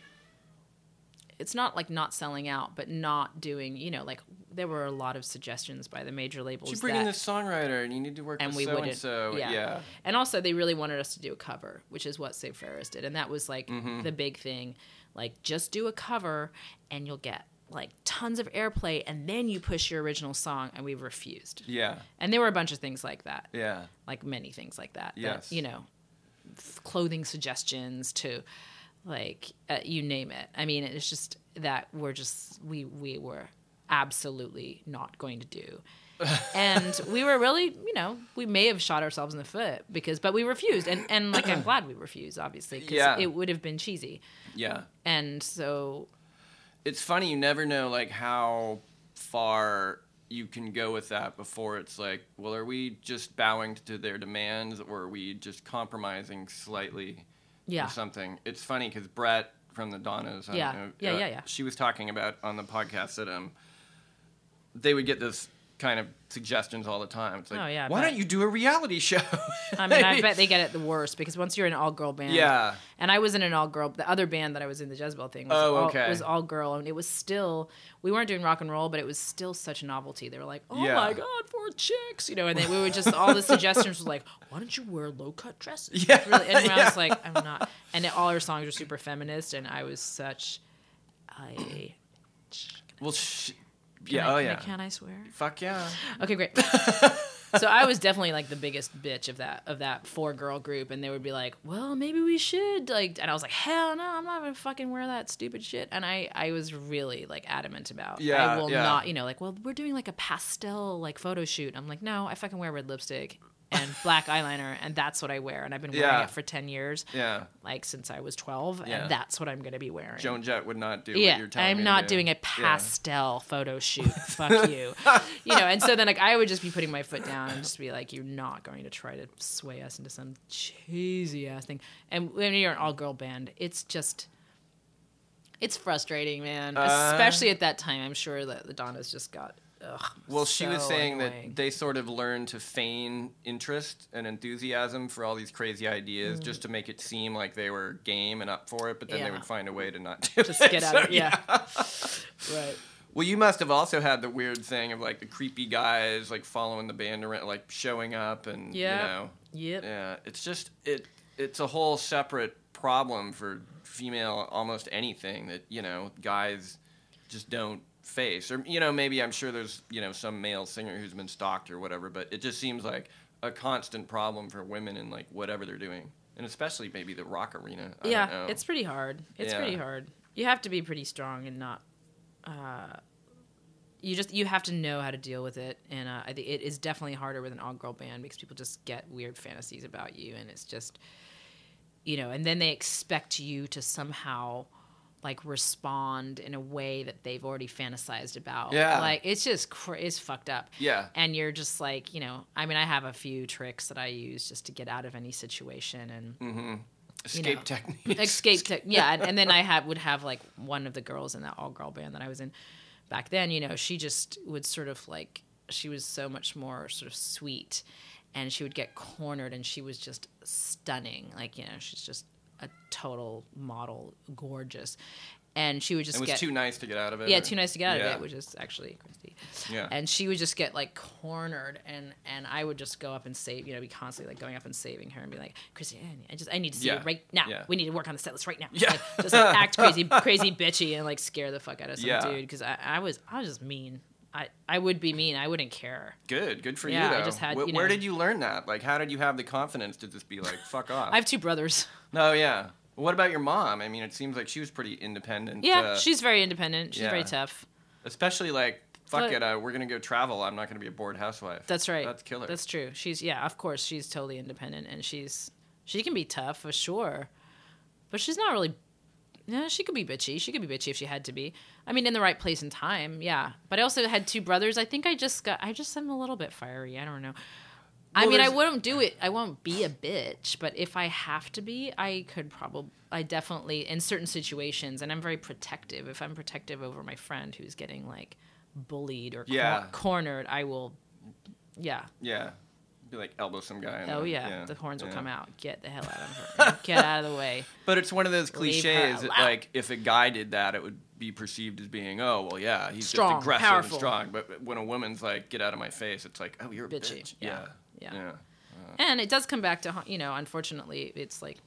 it's not like not selling out, but not doing. You know, like there were a lot of suggestions by the major labels. you bring in that- this songwriter and you need to work and with we so and so. yeah. Yeah. And also, they really wanted us to do a cover, which is what Save Ferris did, and that was like Mm-hmm. the big thing. Like, just do a cover, and you'll get like tons of airplay, and then you push your original song. And we refused. Yeah. And there were a bunch of things like that Yeah. like many things like that. that, Yes. you know, clothing suggestions to like uh, you name it. I mean, it's just that we're just we we were absolutely not going to do. and we were really, you know, we may have shot ourselves in the foot because, but we refused, and and like I'm glad we refused, obviously, because Yeah. it would have been cheesy, Yeah. and so it's funny you never know like how far you can go with that before it's like well are we just bowing to their demands or are we just compromising slightly yeah, or something it's funny because brett from the donnas I don't Yeah. know, Yeah, uh, yeah, yeah. she was talking about on the podcast that um they would get this kind of suggestions all the time it's like Oh, yeah, I why bet. don't you do a reality *laughs* show I mean, I *laughs* bet they get it the worst because once you're an all girl band, yeah And I was in an all girl. The other band that I was in, the Jezebel thing, was, Oh, all, okay. was all girl, and it was still. We weren't doing rock and roll, but it was still such a novelty. They were like, "Oh Yeah. my god, four chicks," you know, and then we were just all the suggestions were like, "Why don't you wear low cut dresses?" Yeah, really, and I was *laughs* like, "I'm not." And then all our songs were super feminist, and I was such. I. well sh- Can yeah I, oh yeah Can I swear? fuck yeah Okay, great. *laughs* so I was definitely like the biggest bitch of that of that four girl group, and they would be like, "Well, maybe we should like," and I was like, "Hell no, I'm not gonna fucking wear that stupid shit." And I I was really like adamant about, Yeah, I will yeah. not, you know, like, well, we're doing like a pastel like photo shoot. I'm like, no, I fucking wear red lipstick and black eyeliner, and that's what I wear, and I've been wearing Yeah. it for ten years, yeah like since I was twelve, Yeah. and that's what I'm gonna be wearing. joan jett would not do what Yeah, you're telling me I'm to not do. doing a Yeah. pastel photo shoot. *laughs* Fuck you. You know, and so then like I would just be putting my foot down and just be like, "You're not going to try to sway us into some cheesy ass thing." And when you're an all girl band, it's just. It's frustrating, man. Uh. Especially at that time. I'm sure that the Donnas just got. Ugh, Well, she was saying annoying. that they sort of learned to feign interest and enthusiasm for all these crazy ideas just to make it seem like they were game and up for it, but then they Mm. Would find a way to not do just it. get out *laughs* So, of it. Yeah. *laughs* right. Well, you must have also had the weird thing of like the creepy guys like following the band around, like showing up and Yeah. you know, Yep. yeah. It's just it. It's a whole separate problem for female almost anything that you know guys just don't face or you know maybe i'm sure there's you know some male singer who's been stalked or whatever but it just seems like a constant problem for women in like whatever they're doing and especially maybe the rock arena I yeah, it's pretty hard. It's Yeah. pretty hard. You have to be pretty strong and not. Uh, you just you have to know how to deal with it, and uh, I think it is definitely harder with an all girl band because people just get weird fantasies about you, and it's just, you know, and then they expect you to somehow like respond in a way that they've already fantasized about. Yeah. like it's just cr- it's fucked up yeah and you're just like you know i mean i have a few tricks that i use just to get out of any situation and Mm-hmm. escape know, techniques escape tech *laughs* yeah and, and then i had would have like one of the girls in that all girl band that i was in back then you know she just would sort of like she was so much more sort of sweet and she would get cornered and she was just stunning like you know she's just a total model gorgeous and she would just it was get too nice to get out of it yeah, or- too nice to get out yeah. of it, which is actually Christy. Yeah. And she would just get like cornered, and and I would just go up and save, you know, be constantly like going up and saving her and be like, Christy, I just I need to see Yeah, you right now. yeah. We need to work on the set list right now. Yeah. Like, just like act crazy, *laughs* crazy bitchy, and like scare the fuck out of some dude because I, I was I was just mean. I I would be mean. I wouldn't care. Good, good for Yeah, you. I just had, Wh- you Where did you learn that? Like, how did you have the confidence to just be like, "Fuck *laughs* off"? I have two brothers. No, yeah. What about your mom? I mean, it seems like she was pretty independent. Yeah, uh, she's very independent. She's very tough. especially like, fuck But- it, uh, we're gonna go travel. I'm not gonna be a bored housewife. That's right. That's killer. That's true. She's yeah, of course, she's totally independent and she's she can be tough for sure. But she's not really yeah, she could be bitchy. She could be bitchy if she had to be. I mean, in the right place and time, yeah. But I also had two brothers. I think I just got I just am a little bit fiery. I don't know. I mean, I wouldn't do it. I won't be a bitch, but if I have to be, I could probably I definitely in certain situations and I'm very protective. If I'm protective over my friend who's getting like bullied or cor- Yeah. cornered, I will yeah, yeah. Be like elbow some guy. and Oh then- yeah, the horns will yeah. come out. Get the hell out of her. Get out of the way. *laughs* But it's one of those cliches that, like, if a guy did that, it would be perceived as being, oh, well, yeah, he's Strong, just aggressive powerful. and strong. But when a woman's like, get out of my face, it's like, oh, you're a Bitchy, bitch. yeah, Yeah. yeah. Uh, and it does come back to you know, unfortunately, it's like,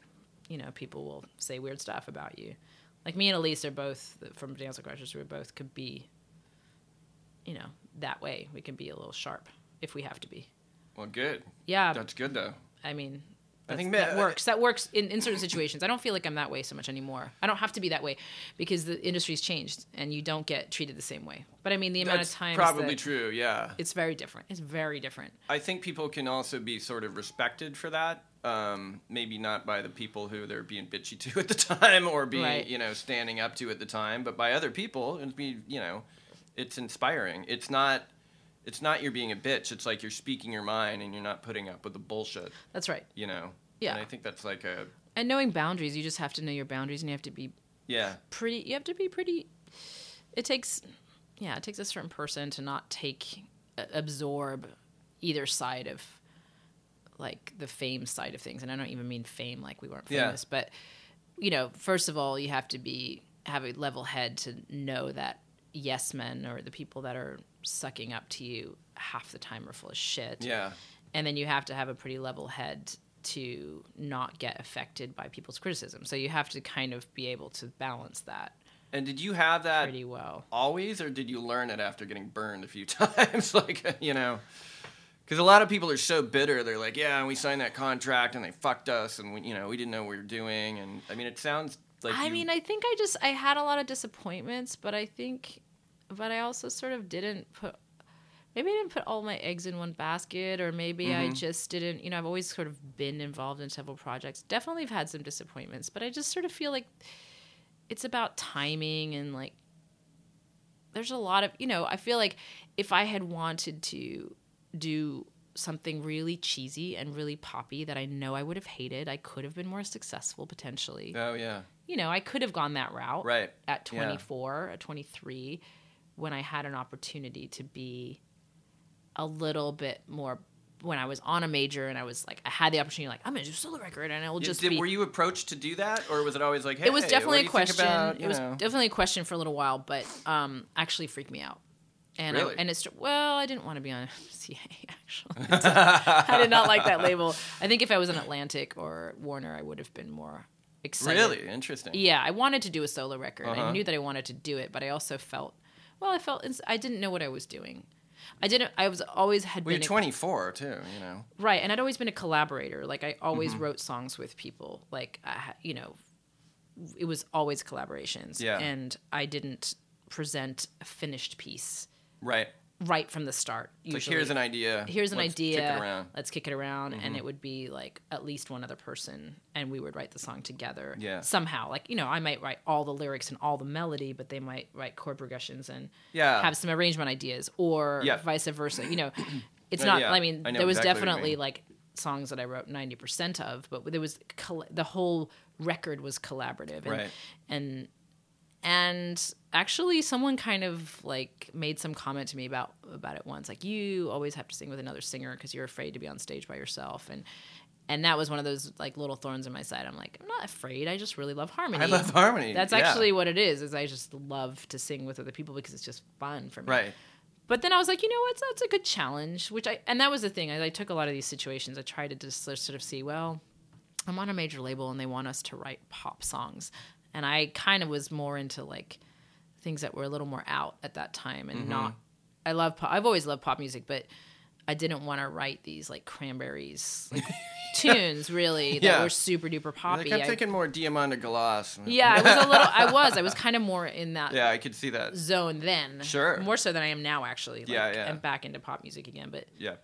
you know, people will say weird stuff about you. Like me and Elyse are both from Dance Crushes. We both could be, you know, that way. We can be a little sharp if we have to be. Well, good. Yeah, That's good, though. I mean, I think that works. That works in, in certain situations. I don't feel like I'm that way so much anymore. I don't have to be that way because the industry's changed and you don't get treated the same way. But I mean, the amount of times probably true, yeah. it's very different. It's very different. I think people can also be sort of respected for that. Um, maybe not by the people who they're being bitchy *laughs* to at the time or being, Right. you know, standing up to at the time, but by other people, and be, you know, it's inspiring. It's not, it's not you're being a bitch. It's like you're speaking your mind and you're not putting up with the bullshit, That's right. you know. Yeah. And I think that's like a, And knowing boundaries, you just have to know your boundaries and you have to be yeah, pretty you have to be pretty it takes yeah, it takes a certain person to not take absorb either side of like the fame side of things. And I don't even mean fame like we weren't Yeah. famous, but you know, first of all, you have to be have a level head to know that yes men or the people that are sucking up to you half the time are full of shit yeah. and then you have to have a pretty level head to not get affected by people's criticism. So you have to kind of be able to balance that And did you have that pretty well. always, or did you learn it after getting burned a few *laughs* times? like, you know, because a lot of people are so bitter. They're like, yeah, we signed that contract and they fucked us, and we, you know, we didn't know what we were doing. And I mean, it sounds like I you- mean, I think I just I had a lot of disappointments, but I think, but I also sort of didn't put. Maybe I didn't put all my eggs in one basket, or maybe I Mm-hmm. just didn't. You know, I've always sort of been involved in several projects. Definitely have had some disappointments, but I just sort of feel like it's about timing and like there's a lot of you know i feel like if i had wanted to do something really cheesy and really poppy that i know i would have hated i could have been more successful potentially oh yeah, you know i could have gone that route right. at Yeah. 24 at 23 when i had an opportunity to be a little bit more when i was on a major and i was like i had the opportunity like i'm gonna do a solo record and it'll just did- be were you approached to do that, or was it always like, hey, it was definitely a question. about, it was know? definitely a question for a little while, but um, actually freaked me out. And Really? I, and it's well, I didn't want to be on CA. *laughs* Actually, *laughs* I did not like that label. I think if I was on Atlantic or Warner, I would have been more excited. really interesting. Yeah, I wanted to do a solo record. Uh-huh. I knew that I wanted to do it, but I also felt well. I felt ins- I didn't know what I was doing. I didn't. I was always had Well, been you're a- 24 too. You know. Right, and I'd always been a collaborator. Like I always Mm-hmm. wrote songs with people. Like I, you know, it was always collaborations. Yeah. and I didn't present a finished piece Right. Right from the start. Like Usually, here's an idea. here's an let's idea. Kick it around. Mm-hmm. Let's kick it around, and it would be like at least one other person, and we would write the song together. Yeah. somehow. Like you know, I might write all the lyrics and all the melody, but they might write chord progressions and Yeah. have some arrangement ideas, or Yeah. vice versa. You know, *clears throat* it's not. yeah, I mean, I there was exactly definitely like songs that I wrote ninety percent of, but there was coll- the whole record was collaborative, and, Right. and and actually someone kind of like made some comment to me about about it once like you always have to sing with another singer because you're afraid to be on stage by yourself and and that was one of those like little thorns in my side i'm like i'm not afraid i just really love harmony I love harmony. that's yeah. actually what it is is i just love to sing with other people because it's just fun for me right. but then I was like, you know what? That's a good challenge. Which I and that was the thing. I, I took a lot of these situations. I tried to just sort of see. Well, I'm on a major label and they want us to write pop songs, and I kind of was more into like things that were a little more out at that time and not I love pop. I've always loved pop music, but I didn't want to write these like cranberries like *laughs* tunes really that Yeah. were super duper poppy. Like I'm I- thinking more Diamanda Galas. yeah, I was a little. I *laughs* was. I was kind of more in that yeah, I could see that. zone then. Sure. More so than I am now, actually. Like, Yeah, yeah. I'm back into pop music again, but Yeah.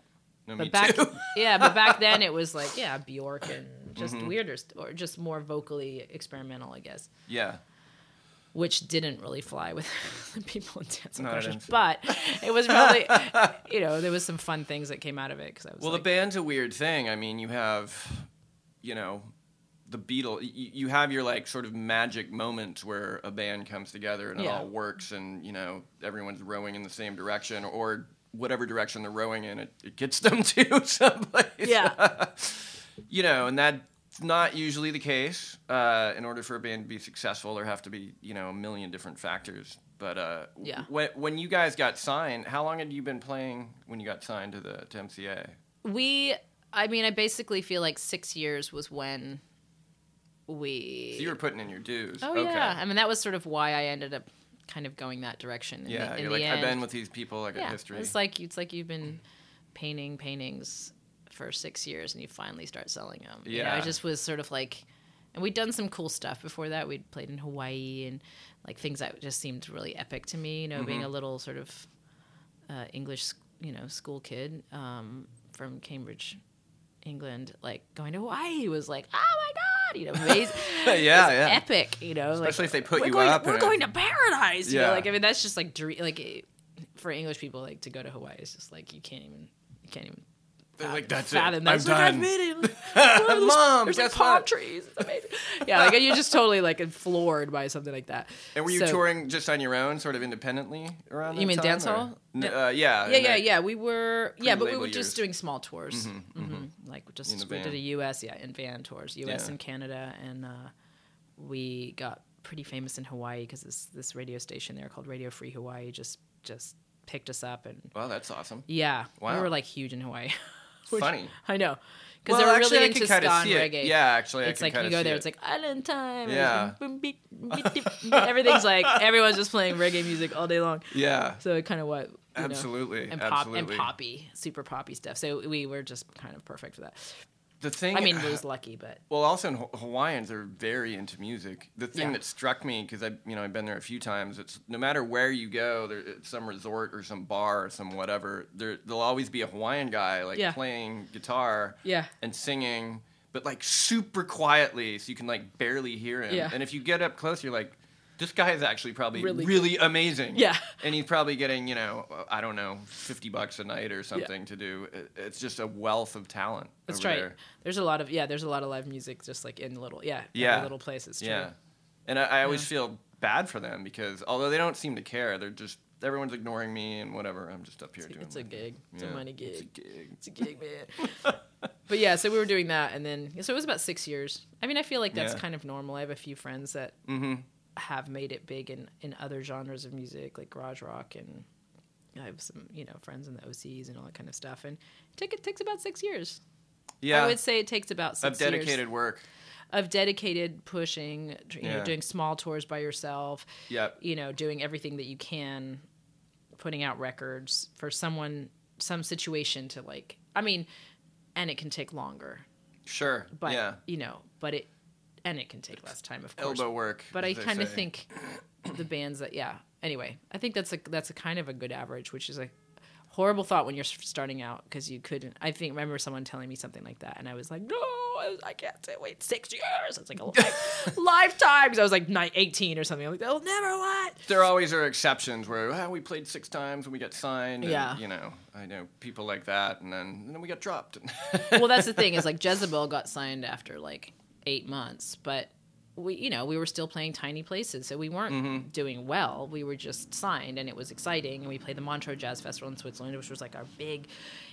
No, me but back *laughs* yeah, but back then it was like yeah, Bjork and just Mm-hmm. weirder or just more vocally experimental, I guess. yeah. Which didn't really fly with *laughs* the people in Dance No, no, but it was really, *laughs* you know there was some fun things that came out of it because I was Well, like, the band's a weird thing. I mean, you have, you know, the Beatles. You, you have your like sort of magic moments where a band comes together and it all works, and you know everyone's rowing in the same direction, or whatever direction they're rowing in, it, it gets *laughs* them to someplace. Yeah. you know, and that's not usually the case. Uh, in order for a band to be successful, there have to be you know a million different factors. But uh, Yeah. when when you guys got signed, how long had you been playing when you got signed to the to MCA? we I mean I basically feel like six years was when we So you were putting in your dues. Oh okay. yeah, I mean that was sort of why I ended up kind of going that direction. In Yeah, the, you're like end. I've been with these people. I got yeah, history. it's like it's like you've been painting paintings for six years and you finally start selling them. you know, Yeah. it just was sort of like, and we'd done some cool stuff before that. We'd played in Hawaii and like things that just seemed really epic to me. You know, being Mm-hmm. a little sort of uh, English, you know, school kid um, from Cambridge, England, like going to Hawaii was like, oh my god, you know, *laughs* amazing. yeah, yeah. epic, you know. Especially like, if they put you going, up We're going it. to paradise. You Yeah. know? Like I mean, that's just like dream. Like for English people, like to go to Hawaii is just like you can't even you can't even. They're like, "That's it. fathom that. I'm It's like, I've done." been in. there's, Mom, there's like palm what? trees. It's amazing. Yeah, like you're just totally like floored by something like that. And were you So- touring just on your own, sort of independently around? You mean time, dance hall? N- uh, yeah. Yeah, yeah, yeah. We were yeah, but we were just doing small tours. hmm Like just we did a U.S. yeah in van tours, U.S. Yeah. and Canada, and uh, we got pretty famous in Hawaii because this this radio station there called Radio Free Hawaii just just picked us up and Wow, that's awesome. yeah, Wow. we were like huge in Hawaii. *laughs* Which- Funny. I know because Well, they're actually, really I into ska and reggae. Yeah, actually, I it's like you go there, it. it's like island time. Yeah. *laughs* Everything's like everyone's just playing reggae music all day long. Yeah. So it kind of what you know, Absolutely. and pop absolutely. and poppy, super poppy stuff. So we were just kind of perfect for that. The thing. I mean, it was lucky, but Well, also in Ho- Hawaiians are very into music. The thing Yeah. that struck me because I, you know, I've been there a few times. It's no matter where you go, there, some resort or some bar or some whatever. There, there'll always be a Hawaiian guy like Yeah. playing guitar Yeah. and singing, but like super quietly, so you can like barely hear him. Yeah. And if you get up close, you're like, this guy is actually probably Really really, amazing. Yeah. And he's probably getting, you know, I don't know, fifty bucks a night or something to do. It's just a wealth of talent. that's over right. there. There's a lot of yeah. There's a lot of live music just like in little yeah Yeah. little places. True. Yeah. And I, I always feel bad for them because although they don't seem to care, they're just everyone's ignoring me and whatever. I'm just up here doing. It's a gig. It's Yeah, a money gig. It's a gig. It's a gig, man. *laughs* but yeah, so we were doing that, and then so it was about six years. I mean, I feel like that's Yeah. kind of normal. I have a few friends that Mm-hmm. Have made it big in in other genres of music, like garage rock, and I have some you know friends in the OCs and all that kind of stuff. And it, take, it takes about six years. Yeah. I would say it takes about six of dedicated years work. of dedicated pushing. You know, doing small tours by yourself. Yep. You know, doing everything that you can, putting out records for someone, some situation to like. I mean, and it can take longer, Sure. but yeah. you know, but it and it can take less time, of course. Elbow work. But I kind of think the bands that yeah. Anyway, I think that's a that's a kind of a good average, which is a horrible thought when you're starting out because you couldn't. I think remember someone telling me something like that, and I was like, no, I, was- I can't say wait six years. It's like a life, *laughs* lifetime I was like ni- 18 or something. I'm like, they'll never what. there always are exceptions where we played six times and we got signed. and, Yeah. You know, I know people like that, and then and then we got dropped. well, that's the thing is *laughs* like Jezebel got signed after like eight months, but we, you know, we were still playing tiny places, so we weren't Mm-hmm. doing well. We were just signed, and it was exciting. And we played the Montreux Jazz Festival in Switzerland, which was like our big,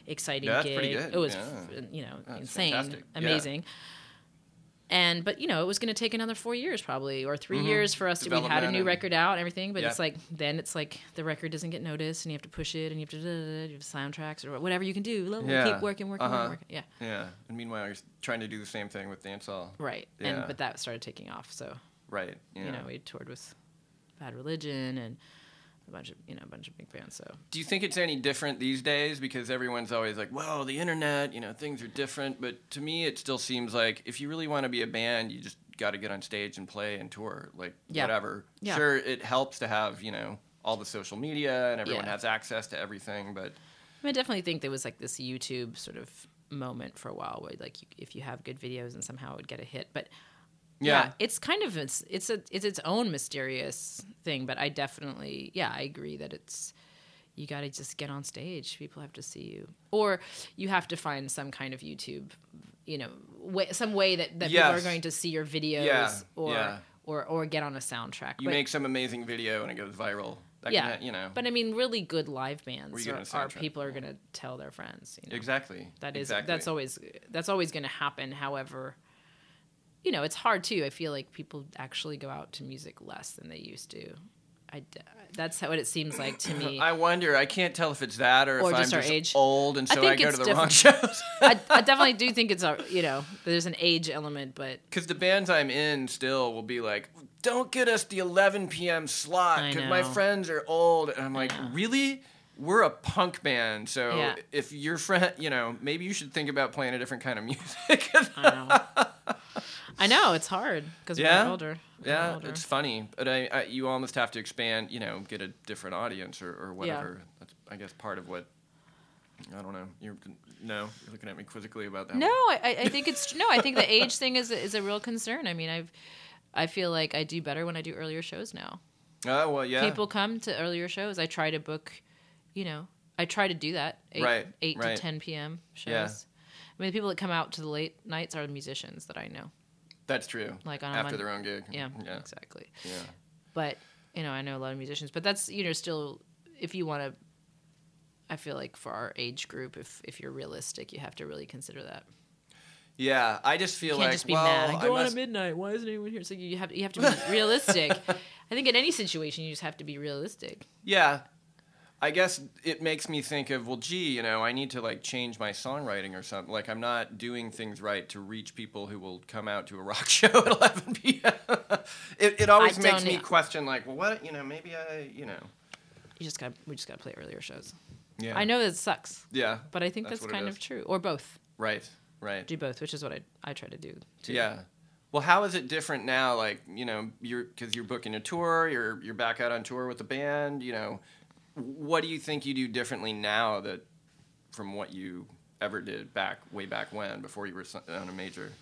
exciting Yeah, gig. It was, yeah. f- you know, That's insane, fantastic, yeah. And but you know, it was going to take another four years probably, or 3 years for us to. We had a Mm-hmm. New record out and everything, but Yeah. it's like then it's like the record doesn't get noticed, and you have to push it, and you have to you have soundtracks or whatever you can do. Yeah. Keep working, working, Uh-huh. working, working. Yeah. yeah. And meanwhile, you're trying to do the same thing with dancehall. Right. Yeah. And but that started taking off. So Right. Yeah. you know we toured with Bad Religion and a bunch of you know a bunch of big fans. So Do you think it's any different these days? Because everyone's always like, "Well, the internet, you know, things are different." But to me, it still seems like if you really want to be a band, you just got to get on stage and play and tour, like Yeah. whatever. Yeah. Sure, it helps to have you know all the social media and everyone Yeah. has access to everything, but I, definitely think there was like this YouTube sort of moment for a while where like you, if you have good videos and somehow it would get a hit, but yeah, it's kind of it's it's a it's its own mysterious thing. But I definitely yeah I agree that it's you got to just get on stage. People have to see you, or you have to find some kind of YouTube, you know, way, some way that, that people are going to see your videos Yeah, or yeah. or or get on a soundtrack. you But- make some amazing video and it goes viral. That yeah, can, you know, But I mean, really good live bands are, get on a are people are going to tell their friends. You know? exactly. That is exactly. that's always that's always going to happen. However, you know, it's hard too. I feel like people actually go out to music less than they used to. I, that's how what it seems like to me. *coughs* I wonder. I can't tell if it's that or, Or if just I'm our just age. old and so I, think go to the wrong shows. *laughs* I, I *laughs* definitely do think it's a you know there's an age element, but Because the bands I'm in still will be like, don't get us the 11 p.m. slot because my friends are old. And I'm like, really? We're a punk band, so Yeah. if your friend, you know, maybe you should think about playing a different kind of *laughs* music. I know. I know it's hard because Yeah? we're older. We're yeah, older. it's funny, but I, I, you almost have to expand, you know, get a different audience or, or whatever. That's, I guess, part of what. I don't know. You're no, you're looking at me quizzically about that. No, I, I- think it's *laughs* no. I think the age thing is a, is a real concern. I mean, I've I feel like I do better when I do earlier shows now. Oh well, yeah. People come to earlier shows. I try to book, you know, I try to do that. Eight, Right, eight right. to ten p.m. shows. Yeah. I mean, the people that come out to the late nights are the musicians that I know. That's true. Like on after their own gig. Yeah, yeah, exactly. yeah. But you know, I know a lot of musicians. But that's you know still, if you want to, I feel like for our age group, if if you're realistic, you have to really consider that. Yeah, I just feel You can't like just be well, mad. I I go on must- at midnight. Why isn't anyone here? So you have you have to be realistic. *laughs* I think in any situation you just have to be realistic. Yeah. I guess it makes me think of, well, gee, you know, I need to like change my songwriting or something. Like I'm not doing things right to reach people who will come out to a *laughs* rock show at 11 p.m. *laughs* it, it always I makes me know. question, like, well, what, you know, maybe I, you know, You just got we just got to play earlier shows. yeah. I know that sucks, Yeah. but I think That's that's, kind of true. Or both. Right. Right. Do both, which is what I I try to do. Too. Yeah. Well, how is it different now? Like, you know, you're because you're booking a tour, you're you're back out on tour with the band. You know, what do you think you do differently now that from what you ever did back way back when before you were on a major?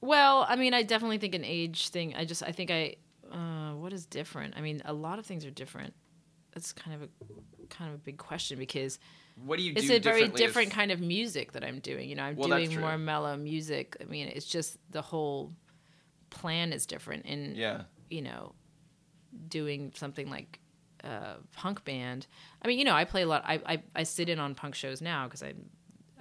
Well, I mean, I definitely think an age thing. I just I think I uh, what is different? I mean, a lot of things are different. That's kind of a kind of a big question because What do you do? it's a very different kind of music that I'm doing. You know, I'm Well, doing more mellow music. I mean, it's just the whole plan is different. And Yeah. you know, doing something like a punk band. I mean, you know, I play a lot. I I, I sit in on punk shows now because I'm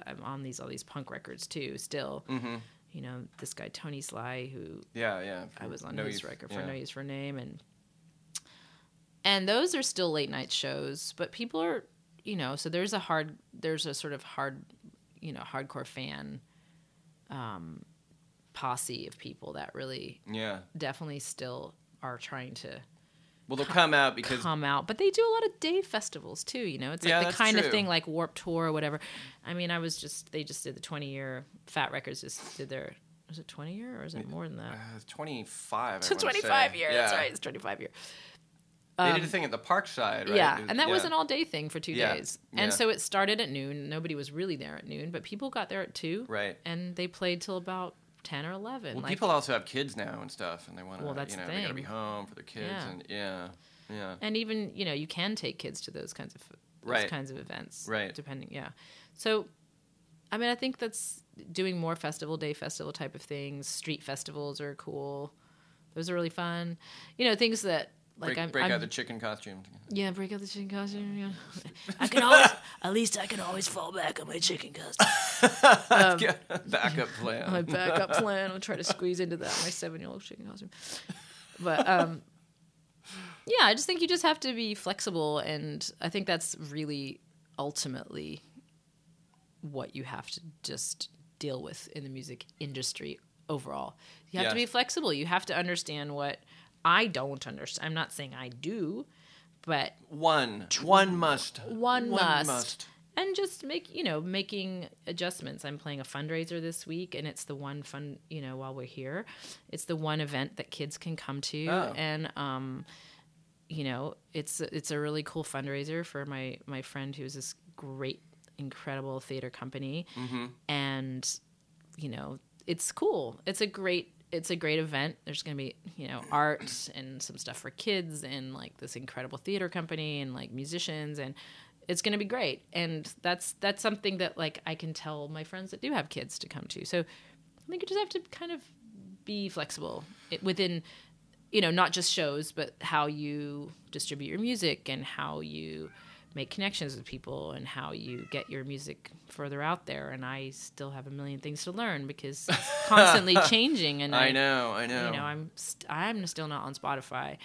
I'm on these all these punk records too. Still, Mm-hmm. you know, this guy Tony Sly who Yeah, yeah. I was on No his Use- record for yeah. No Use for Name, and and those are still late night shows, but people are, you know, so there's a hard, there's a sort of hard, you know, hardcore fan um, posse of people that really Yeah. definitely still are trying to Well, they'll come out because come out, but they do a lot of day festivals too. You know, it's like Yeah, the kind true. of thing like Warp Tour or whatever. I mean, I was just they just did the 20 year Fat Wreck Chords just did their was it 20 year or is it more than that? uh, 25. I It's wanna 25 say. year. Yeah. That's right. It's 25 year. They did a thing at the park side, right? Yeah, and that was an all day thing for two Yeah, days. yeah. And so it started at noon. Nobody was really there at noon, but people got there at two. Right. And they played till about 10 or 11. Well, like, people also have kids now and stuff, and they want to, Well, that's you the know, they gotta be home for their kids, Yeah. and yeah, yeah. and even, you know, you can take kids to those kinds of those Right. kinds of events. Right. Depending, yeah. So, I mean, I think that's doing more festival day festival type of things. Street festivals are cool. Those are really fun. You know, things that like break I'm, break I'm out the chicken costume. yeah, break out the chicken costume. Yeah, *laughs* I can always, at least I can always fall back on my chicken costume. *laughs* Um, *laughs* Backup plan. my backup plan. I'll try to squeeze into that my seven year old chicken costume. But um, yeah, I just think you just have to be flexible, and I think that's really ultimately what you have to just deal with in the music industry overall. You have to be flexible. You have to understand what I don't understand. I'm not saying I do, but One. One must. one, must. must. And just make you know making adjustments. I'm playing a fundraiser this week, and it's the one fun you know while we're here, it's the one event that kids can come to, Oh. and um, you know it's it's a really cool fundraiser for my my friend who's this great incredible theater company, and you know it's cool. It's a great it's a great event. There's going to be, you know, art and some stuff for kids and like this incredible theater company and like musicians and it's going to be great. And that's that's something that like I can tell my friends that do have kids to come to. So I think you just have to kind of be flexible within you know, not just shows, but how you distribute your music and how you make connections with people and how you get your music further out there. And I still have a million things to learn because it's *laughs* constantly changing. And I know, I know. You know, I'm st- I'm still not on Spotify,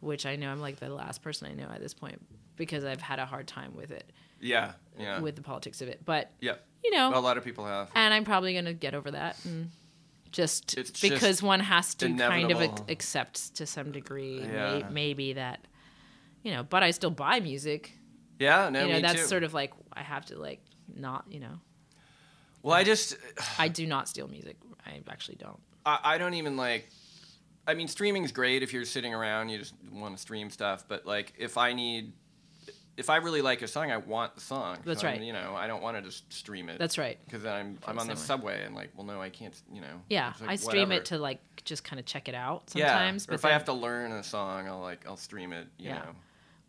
which I know I'm like the last person I know at this point because I've had a hard time with it, yeah, yeah. with the politics of it. But yeah, you know, A lot of people have. and I'm probably gonna get over that and just It's just because one has to kind of ac- accept to some degree Yeah. may- maybe that you know but i still buy music Yeah, no, you know that's too. sort of like i have to like not you know well, I just, i do not steal music i actually don't I, I don't even like. I mean, streaming's great if you're sitting around, you just want to stream stuff. But like, if I need, if I really like a song, I want the song. That's So I'm- right. You know, I don't want to just stream it. that's right because then I'm I'm on the subway and like, well, no, I can't. You know. yeah like, i stream whatever. it to like just kind of check it out sometimes. Yeah. or but if I have to learn a song, I'll like I'll stream it. You Yeah. know.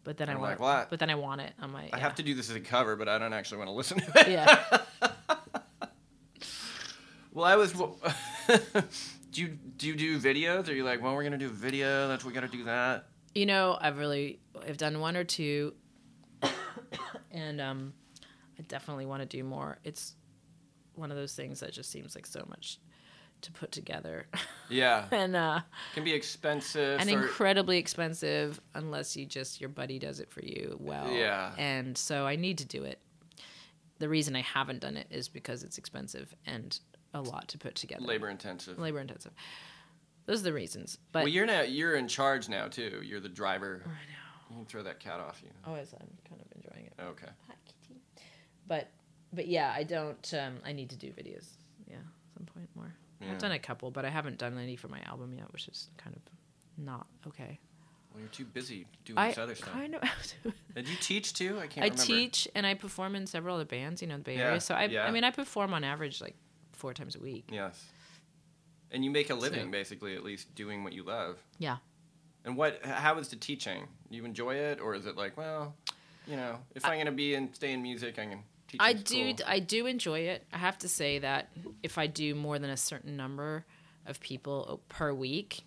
But then i I'm want like, what? but then i want it i'm like I have to do this as a cover, but I don't actually want to listen to it. yeah *laughs* Well, I was. *laughs* do you do you do videos? Are you like, well, we're gonna do a video. That's we got to do that. You know, I've really I've done one or two, *coughs* and um, I definitely want to do more. It's one of those things that just seems like so much to put together, Yeah, *laughs* and uh, can be expensive. and or- incredibly expensive unless you just your buddy does it for you well. Yeah. and so I need to do it. The reason I haven't done it is because it's expensive and a lot to put together. labor intensive. labor intensive. Those are the reasons. But well, you're now you're in charge now too. You're the driver. I know. You can throw that cat off you. Always, I'm kind of enjoying it. Okay. Hi, kitty. But but yeah, I don't. Um, I need to do videos. Yeah, at some point more. Yeah. I've done a couple, but I haven't done any for my album yet, which is kind of not okay. Well, you're too busy doing I this other stuff. I kind of. *laughs* Did you teach too? I can't I remember. teach and I perform in several other bands, you know, in the Bay Yeah, Area. So I, yeah. I mean, I perform on average like four times a week. Yes. And you make a living So- basically, at least doing what you love. Yeah. And what? How is the teaching? You enjoy it, or is it like, well, you know, if I'm gonna be and stay in music, I can I do I do enjoy it. I have to say that if I do more than a certain number of people per week,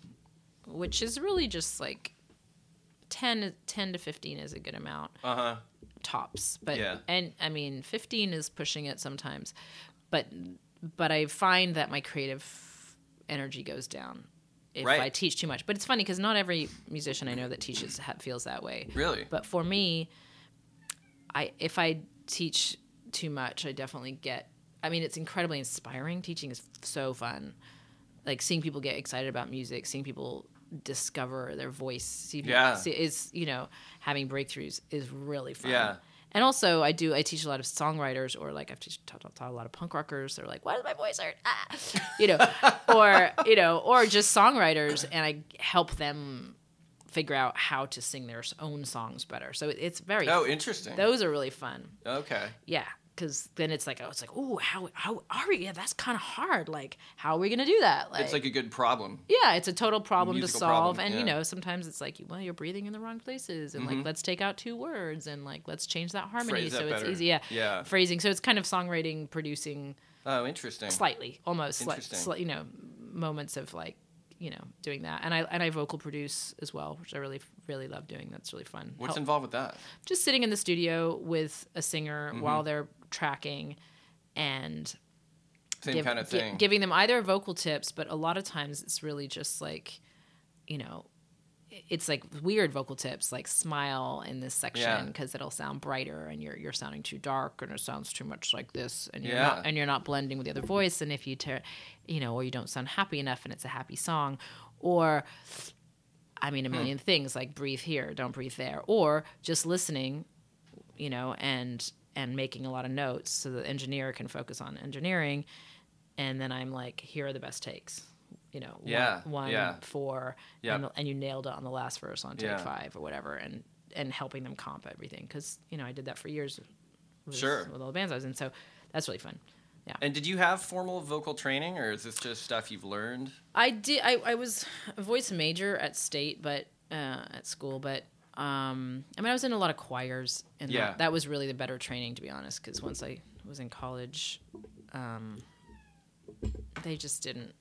which is really just like 10, 10 to 15 is a good amount Uh huh. tops. But Yeah. and I mean 15 is pushing it sometimes. But but I find that my creative energy goes down if Right. I teach too much. But it's funny cuz not every musician I know that teaches feels that way. Really? But for me, I if I teach too much, I definitely get. I mean, it's incredibly inspiring. Teaching is so fun. Like seeing people get excited about music, seeing people discover their voice. See, Yeah. see, is you know having breakthroughs is really fun. Yeah. And also, I do. I teach a lot of songwriters, or like I've teach, taught, taught, taught a lot of punk rockers. They're like, "Why does my voice hurt?" Ah. You know, *laughs* or you know, or just songwriters, and I help them figure out how to sing their own songs better. So it's very. Oh, interesting. Those are really fun. Okay. Yeah, because then it's like, oh, it's like, oh, how how are we? Yeah, that's kind of hard. Like, how are we gonna do that? Like, It's like a good problem. yeah, it's a total problem to solve, problem, and you know, sometimes it's like, well, you're breathing in the wrong places, and like, let's take out two words, and like, let's change that harmony, Mm-hmm. Phrase so that it's better. easy. Yeah, Yeah. phrasing. So it's kind of songwriting, producing Oh, interesting. slightly, almost, Interesting. sli- you know, moments of like, you know, doing that, and I and I vocal produce as well, which I really really love doing. That's really fun. What's Help- involved with that? just sitting in the studio with a singer Mm-hmm. while they're tracking and Same give- kind of gi- thing. giving them either vocal tips, but a lot of times it's really just like, you know, it's like weird vocal tips, like smile in this section because it'll sound brighter, and you're you're sounding too dark, and it sounds too much like this, and you're Yeah. not and you're not blending with the other voice, and if you tear, you know, or you don't sound happy enough, and it's a happy song, or I mean, a hmm. million things like breathe here, don't breathe there, or just listening, you know, and and making a lot of notes so the engineer can focus on engineering, and then I'm like, here are the best takes, you know, one- Yeah, one, yeah. four, Yep. and, the- and you nailed it on the last verse on take Yeah. five or whatever, and and helping them comp everything because you know I did that for years. With, Sure. with all the bands I was in, so that's really fun. Yeah. And did you have formal vocal training, or is this just stuff you've learned? I did. I, I was a voice major at state, but uh, at school, but um, I mean, I was in a lot of choirs, and Yeah. that, that was really the better training, to be honest. Because once I was in college, um, they just didn't.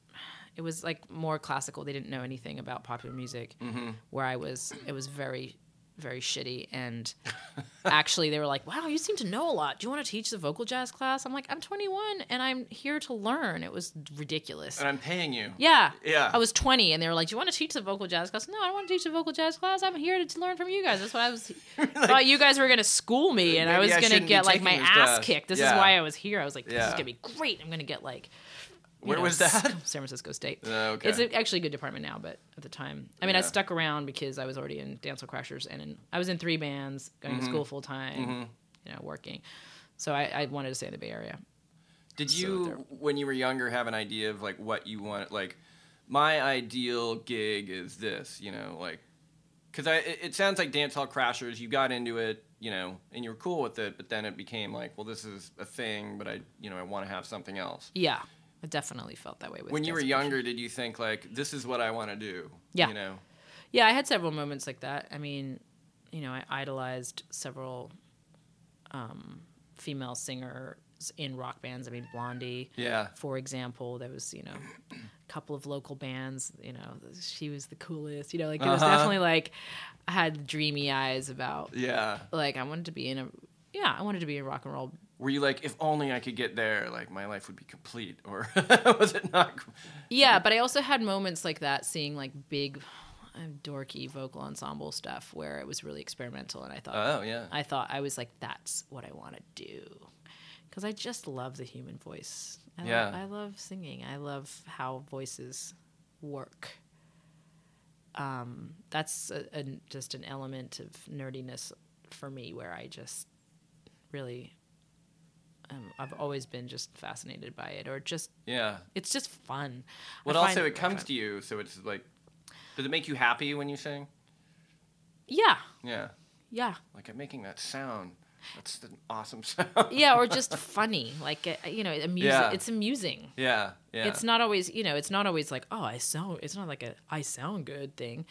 It was like more classical. They didn't know anything about popular music. Mm-hmm. Where I was, it was very, very shitty. And *laughs* actually, they were like, "Wow, you seem to know a lot. Do you want to teach the vocal jazz class?" I'm like, "I'm 21 and I'm here to learn." It was ridiculous. And I'm paying you. Yeah. Yeah. I was 20 and they were like, Do you want to teach the vocal jazz class? No, I don't want to teach the vocal jazz class. I'm here to learn from you guys. That's what I was. *laughs* thought you guys were going to school me and I was going to get like my ass class. kicked. This Yeah. is why I was here. I was like, This Yeah. is going to be great. I'm going to get like. Where know, was that? *laughs* San Francisco State. Oh, okay. It's a, actually a good department now, but at the time, I mean, I stuck around because I was already in Dancehall Crashers and in, I was in three bands, going Mm-hmm. to school full time, you know, working. So I, I wanted to stay in the Bay Area. Did So you, there- when you were younger, have an idea of like what you want? Like, my ideal gig is this, you know, like, because I it, it sounds like dance hall crashers. You got into it, you know, and you were cool with it, but then it became like, well, this is a thing, but I, you know, I want to have something else. Yeah, I definitely felt that way with when you were younger, did you think like, this is what I want to do? Yeah. You know. Yeah, I had several moments like that. I mean, you know, I idolized several um, female singers in rock bands. I mean, Blondie, Yeah. for example. There was, you know, a couple of local bands. You know, she was the coolest. You know, like it was Uh-huh. definitely like I had dreamy eyes about Yeah. like I wanted to be in a yeah, I wanted to be a rock and roll. Were you like, if only I could get there, like my life would be complete, or *laughs* was it not? Yeah, but I also had moments like that, seeing like big, uh, dorky vocal ensemble stuff where it was really experimental, and I thought, Oh yeah. I thought I was like, that's what I want to do, because I just love the human voice. I Yeah. love, I love singing. I love how voices work. Um, that's a, a, just an element of nerdiness for me, where I just really, um, I've always been just fascinated by it, or just Yeah. it's just fun. Well, also it very comes fun. to you, so it's like, does it make you happy when you sing? Yeah, Yeah. yeah, Like I'm making that sound. That's an awesome *laughs* sound. yeah, or just funny. Like uh, you know, amusing. Yeah. It's amusing. yeah. Yeah. It's not always, you know, it's not always like, oh, I sound. It's not like a I sound good thing.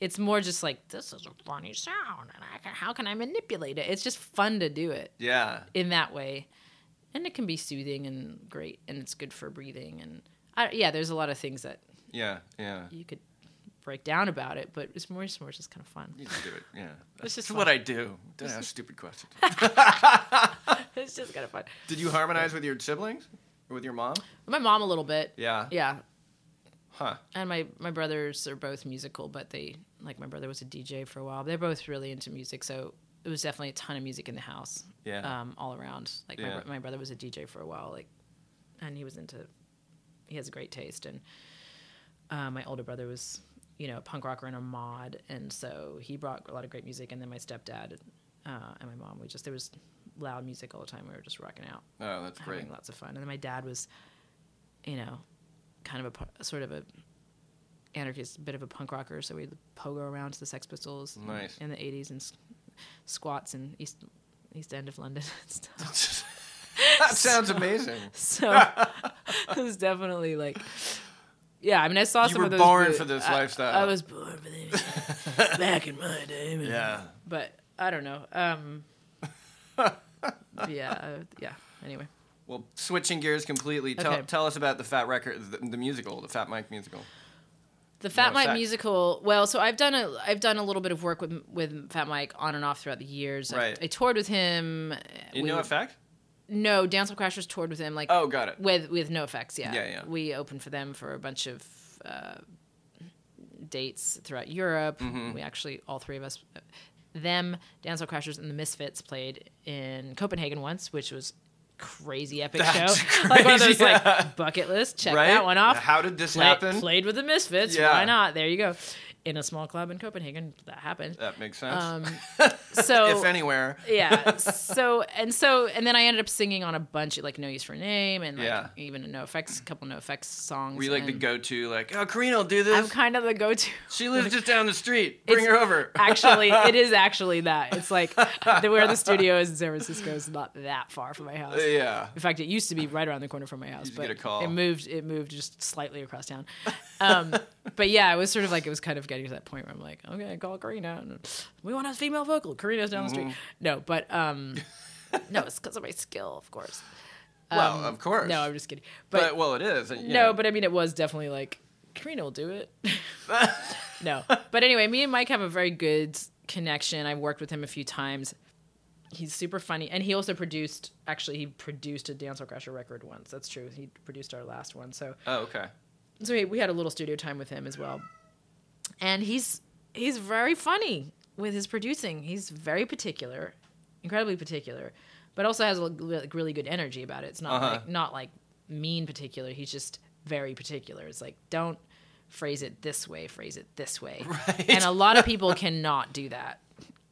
It's more just like this is a funny sound, and I can, how can I manipulate it? It's just fun to do it Yeah. in that way, and it can be soothing and great, and it's good for breathing. And I, yeah, there's a lot of things that Yeah. Yeah. you could break down about it, but it's more, it's more just kind of fun. You can do it. Yeah. *laughs* That's just *laughs* what. I do. Don't ask stupid questions. *laughs* it's just kind of fun. Did you harmonize with your siblings or with your mom? My mom a little bit. Yeah. Yeah, Huh. and my my brothers are both musical, but they like my brother was a DJ for a while. They're both really into music, so it was definitely a ton of music in the house. Yeah. um, all around. Like my, Yeah. bro- my brother was a DJ for a while, like, and he was into. He has a great taste, and uh, my older brother was, you know, a punk rocker and a mod, and so he brought a lot of great music. And then my stepdad uh, and my mom, we just there was loud music all the time. We were just rocking out Oh, that's great. having lots of fun. And then my dad was, you know, kind of a sort of a anarchist, bit of a punk rocker. So we'd pogo around to the Sex Pistols in- Nice. in the '80s and s- squats in East East End of London *laughs* and stuff. *laughs* that sounds amazing. *laughs* So it was definitely like. Yeah, I mean, I saw You some were of those. born mo- for this I- lifestyle. I was born for this *laughs* back in my day. man. Yeah. but I don't know. Um, yeah, uh, yeah. Anyway. Well, switching gears completely. Tell, Okay. tell us about the Fat Record, the, the musical, the Fat Mike musical. The Fat No, Mike Fat- musical. Well, so I've done a I've done a little bit of work with with Fat Mike on and off throughout the years. I- Right. I, toured with him. In We no were- effect? No, Dance Hall Crashers toured with him. Like Oh, got it. with with NOFX. Yeah, Yeah, yeah. We opened for them for a bunch of uh, dates throughout Europe. Mm-hmm. We actually all three of us, them, Dance Hall Crashers, and the Misfits played in Copenhagen once, which was crazy epic That's show. *laughs* Like one of those yeah. like *laughs* bucket list. Check Right? that one off. How did this Play- happen? Played with the Misfits. Yeah. Why not? There you go. In a small club in Copenhagen. That happened. That makes sense. Um, *laughs* so if anywhere. yeah. *laughs* So and so and then I ended up singing on a bunch of like No Use for a Name and like Yeah. even a NOFX, a couple NOFX songs. Were you like the go-to, like, oh, Karina will do this. I'm kind of the go-to. she lives just down the street. *laughs* Bring her over. Actually, it is actually that. It's like the, where the studio is in San Francisco is not that far from my house. yeah. In fact, it used to be right around the corner from my house, but get a call. it moved. It moved just slightly across town. Um, but yeah, it was sort of like it was kind of getting to that point where I'm like, okay, call Karina. And we want a female vocal. Karina's down the Mm-hmm. street. No, but um, *laughs* no, it's because of my skill, of course. well, of course. Um, No, I'm just kidding. but, But, well, it is. no, but I mean, it was definitely like Karina will do it. *laughs* *laughs* no, but anyway, me and Mike have a very good connection. I've worked with him a few times. He's super funny, and he also produced. Actually, he produced a Dancehall Crasher record once. That's true. He produced our last one. So, Oh, okay. so we, we had a little studio time with him as well. And he's he's very funny with his producing. He's very particular, incredibly particular, but also has a like, really good energy about it. It's not Uh-huh. like not like mean particular. He's just very particular. It's like don't phrase it this way, phrase it this way. *laughs* Right. And a lot of people *laughs* cannot do that.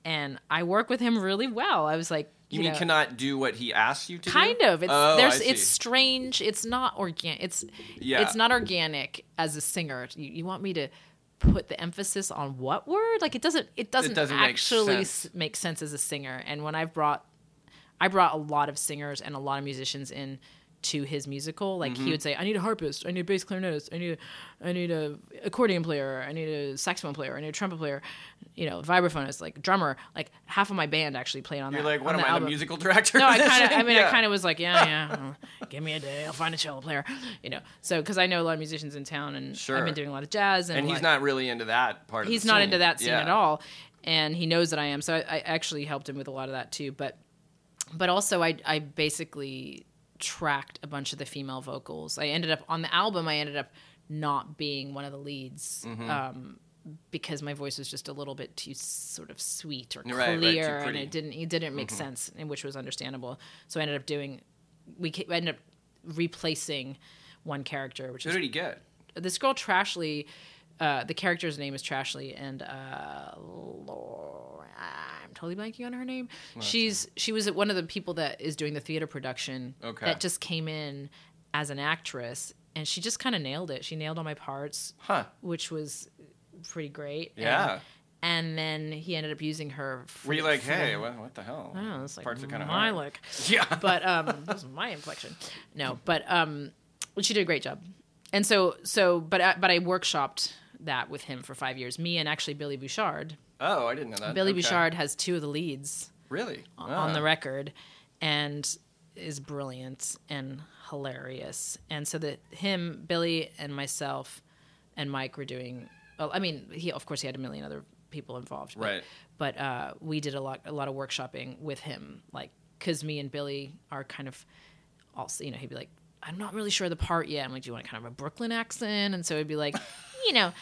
And I work with him really well. I was like, You, mean know, cannot do what he asks you to do? kind of it's oh, there's it's strange it's not organic it's Yeah. it's not organic as a singer you, you want me to put the emphasis on what word like it doesn't it doesn't, doesn't make actually sense. s- make sense as a singer and when i've brought i brought a lot of singers and a lot of musicians in to his musical like Mm-hmm. he would say i need a harpist i need a bass clarinetist i need a i need a accordion player i need a saxophone player i need a trumpet player you know vibraphonist like drummer like half of my band actually played on that. You're like, what am I, album. the musical director? No, I kind of. I *laughs* mean, Yeah. I kind of was like, yeah, yeah. uh, *laughs* give me a day, I'll find a cello player. You know, so because I know a lot of musicians in town, and Sure. I've been doing a lot of jazz, and, And he's like, not really into that part of He's not scene. into that scene Yeah. at all, and he knows that I am. So I, I actually helped him with a lot of that too. But, but also I, I basically tracked a bunch of the female vocals. I ended up on the album. I ended up not being one of the leads. Mm-hmm. Um, because my voice was just a little bit too sort of sweet or Right, right, clear, and. Mm-hmm. it didn't it didn't make sense, and which was understandable. So I ended up doing we ended up replacing one character, which Who is did he get? this girl Trashley. Uh, the character's name is Trashley, and uh, Laura, I'm totally blanking on her name. She's she was one of the people that is doing the theater production Okay. that just came in as an actress, and she just kind of nailed it. She nailed all my parts, Huh. which was pretty great. Yeah. And, then he ended up using her. For, Were you like, for- hey, what, what the hell? I know, it's like Parts are kind of my hard. look *laughs* Yeah. but um this is my inflection no but um she did a great job and so so but I, but i workshopped that with him for five years me and actually billy bouchard oh, I didn't know that. billy Okay. bouchard has two of the leads Really? on Ah. the record and is brilliant and hilarious and so that him billy and myself and mike were doing well i mean he of course he had a million other people involved but, Right. but uh, we did a lot a lot of workshopping with him like because me and billy are kind of also you know he'd be like i'm not really sure the part yet i'm like do you want kind of a brooklyn accent and so it'd be like you know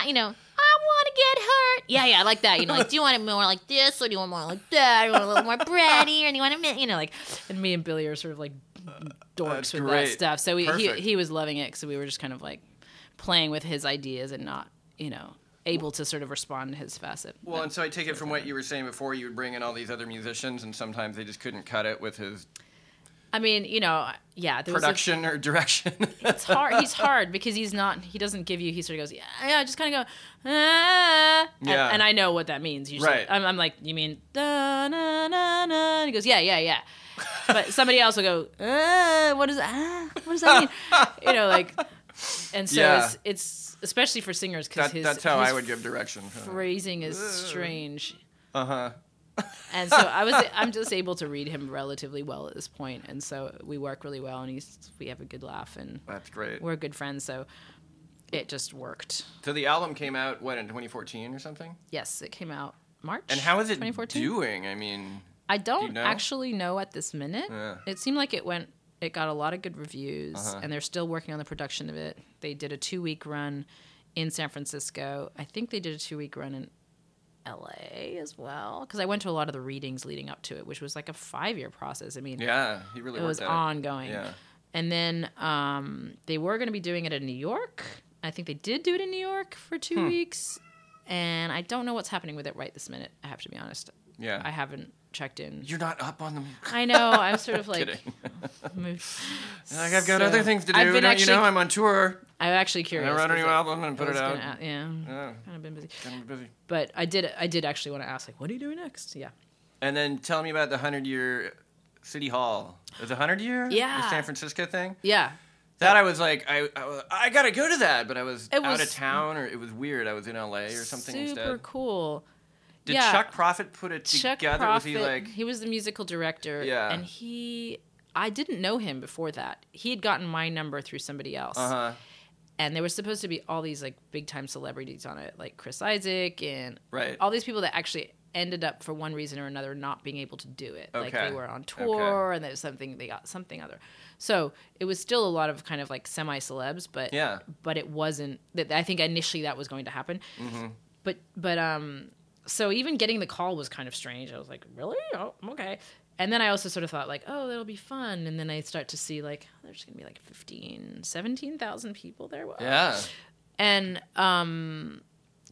I, you know i want to get hurt. Yeah yeah i like that you know like do you want it more like this or do you want more like that or you want a little more *laughs* bready or do you want it you know like and me and billy are sort of like dorks That's with great. that stuff. So we, he, he was loving it because we were just kind of like playing with his ideas and not you know able to sort of respond to his facet. Well, and so I take it from what you were saying before, you would bring in all these other musicians, and sometimes they just couldn't cut it with his i mean you know yeah there was a- production or direction. *laughs* it's hard. He's hard because he's not. He doesn't give you. He sort of goes, yeah, yeah. Just kind of go, ah. And- Yeah. And, I know what that means. Usually, Right. I'm, I'm like, you mean da na na na? And he goes, yeah, yeah, yeah. *laughs* But somebody else will go, ah, what does ah, what does that mean? *laughs* you know, like, and so Yeah. it's it's especially for singers because that, his that's how his I would give direction. Phrasing is strange. Uh huh. And so I was I'm just able to read him relatively well at this point, and so we work really well, and he's we have a good laugh, and That's great. we're good friends, so it just worked. So the album came out what in 2014 or something? Yes, it came out March. And how is it 2014? doing? I mean, I don't know? actually know at this minute. Yeah. It seemed like it went. It got a lot of good reviews, Uh-huh. and they're still working on the production of it. They did a two week run in San Francisco. I think they did a two week run in L.A. as well because I went to a lot of the readings leading up to it, which was like a five year process. I mean, yeah, he really it was at ongoing. Yeah. And then um, they were going to be doing it in New York. I think they did do it in New York for two Hmm. weeks. And I don't know what's happening with it right this minute. I have to be honest. Yeah. I haven't checked in. You're not up on them. I know. I'm sort of *laughs* like. *laughs* Like I've got So, other things to do. I've been actually- you know I'm on tour. I'm actually curious. I wrote a new album and put it out. gonna yeah, Yeah, kind of been busy. kind of busy. But I did. I did actually want to ask, like, what are you doing next? Yeah. And then tell me about the hundred year City Hall. Is it hundred year? Yeah. The San Francisco thing. Yeah. That I was like, I, I, I gotta go to that, but I was, It out of town, or it was weird. I was in LA or something Super instead. cool. Did yeah. Chuck Prophet put it Chuck together? Prophet, was he like? he was the musical director. Yeah. And he, I didn't know him before that. He had gotten my number through somebody else. Uh huh. And there was supposed to be all these like big time celebrities on it, like Chris Isaak and Right. all these people that actually ended up for one reason or another not being able to do it. Like they were on tour and there was something they got something other. So it was still a lot of kind of like semi celebs, but Yeah. but it wasn't that I think initially that was going to happen. But but um so even getting the call was kind of strange. I was like, really? Oh, okay. And then I also sort of thought like, oh, that'll be fun. And then I start to see like there's going to be like 15, 17,000 people there. Wow. Yeah. And um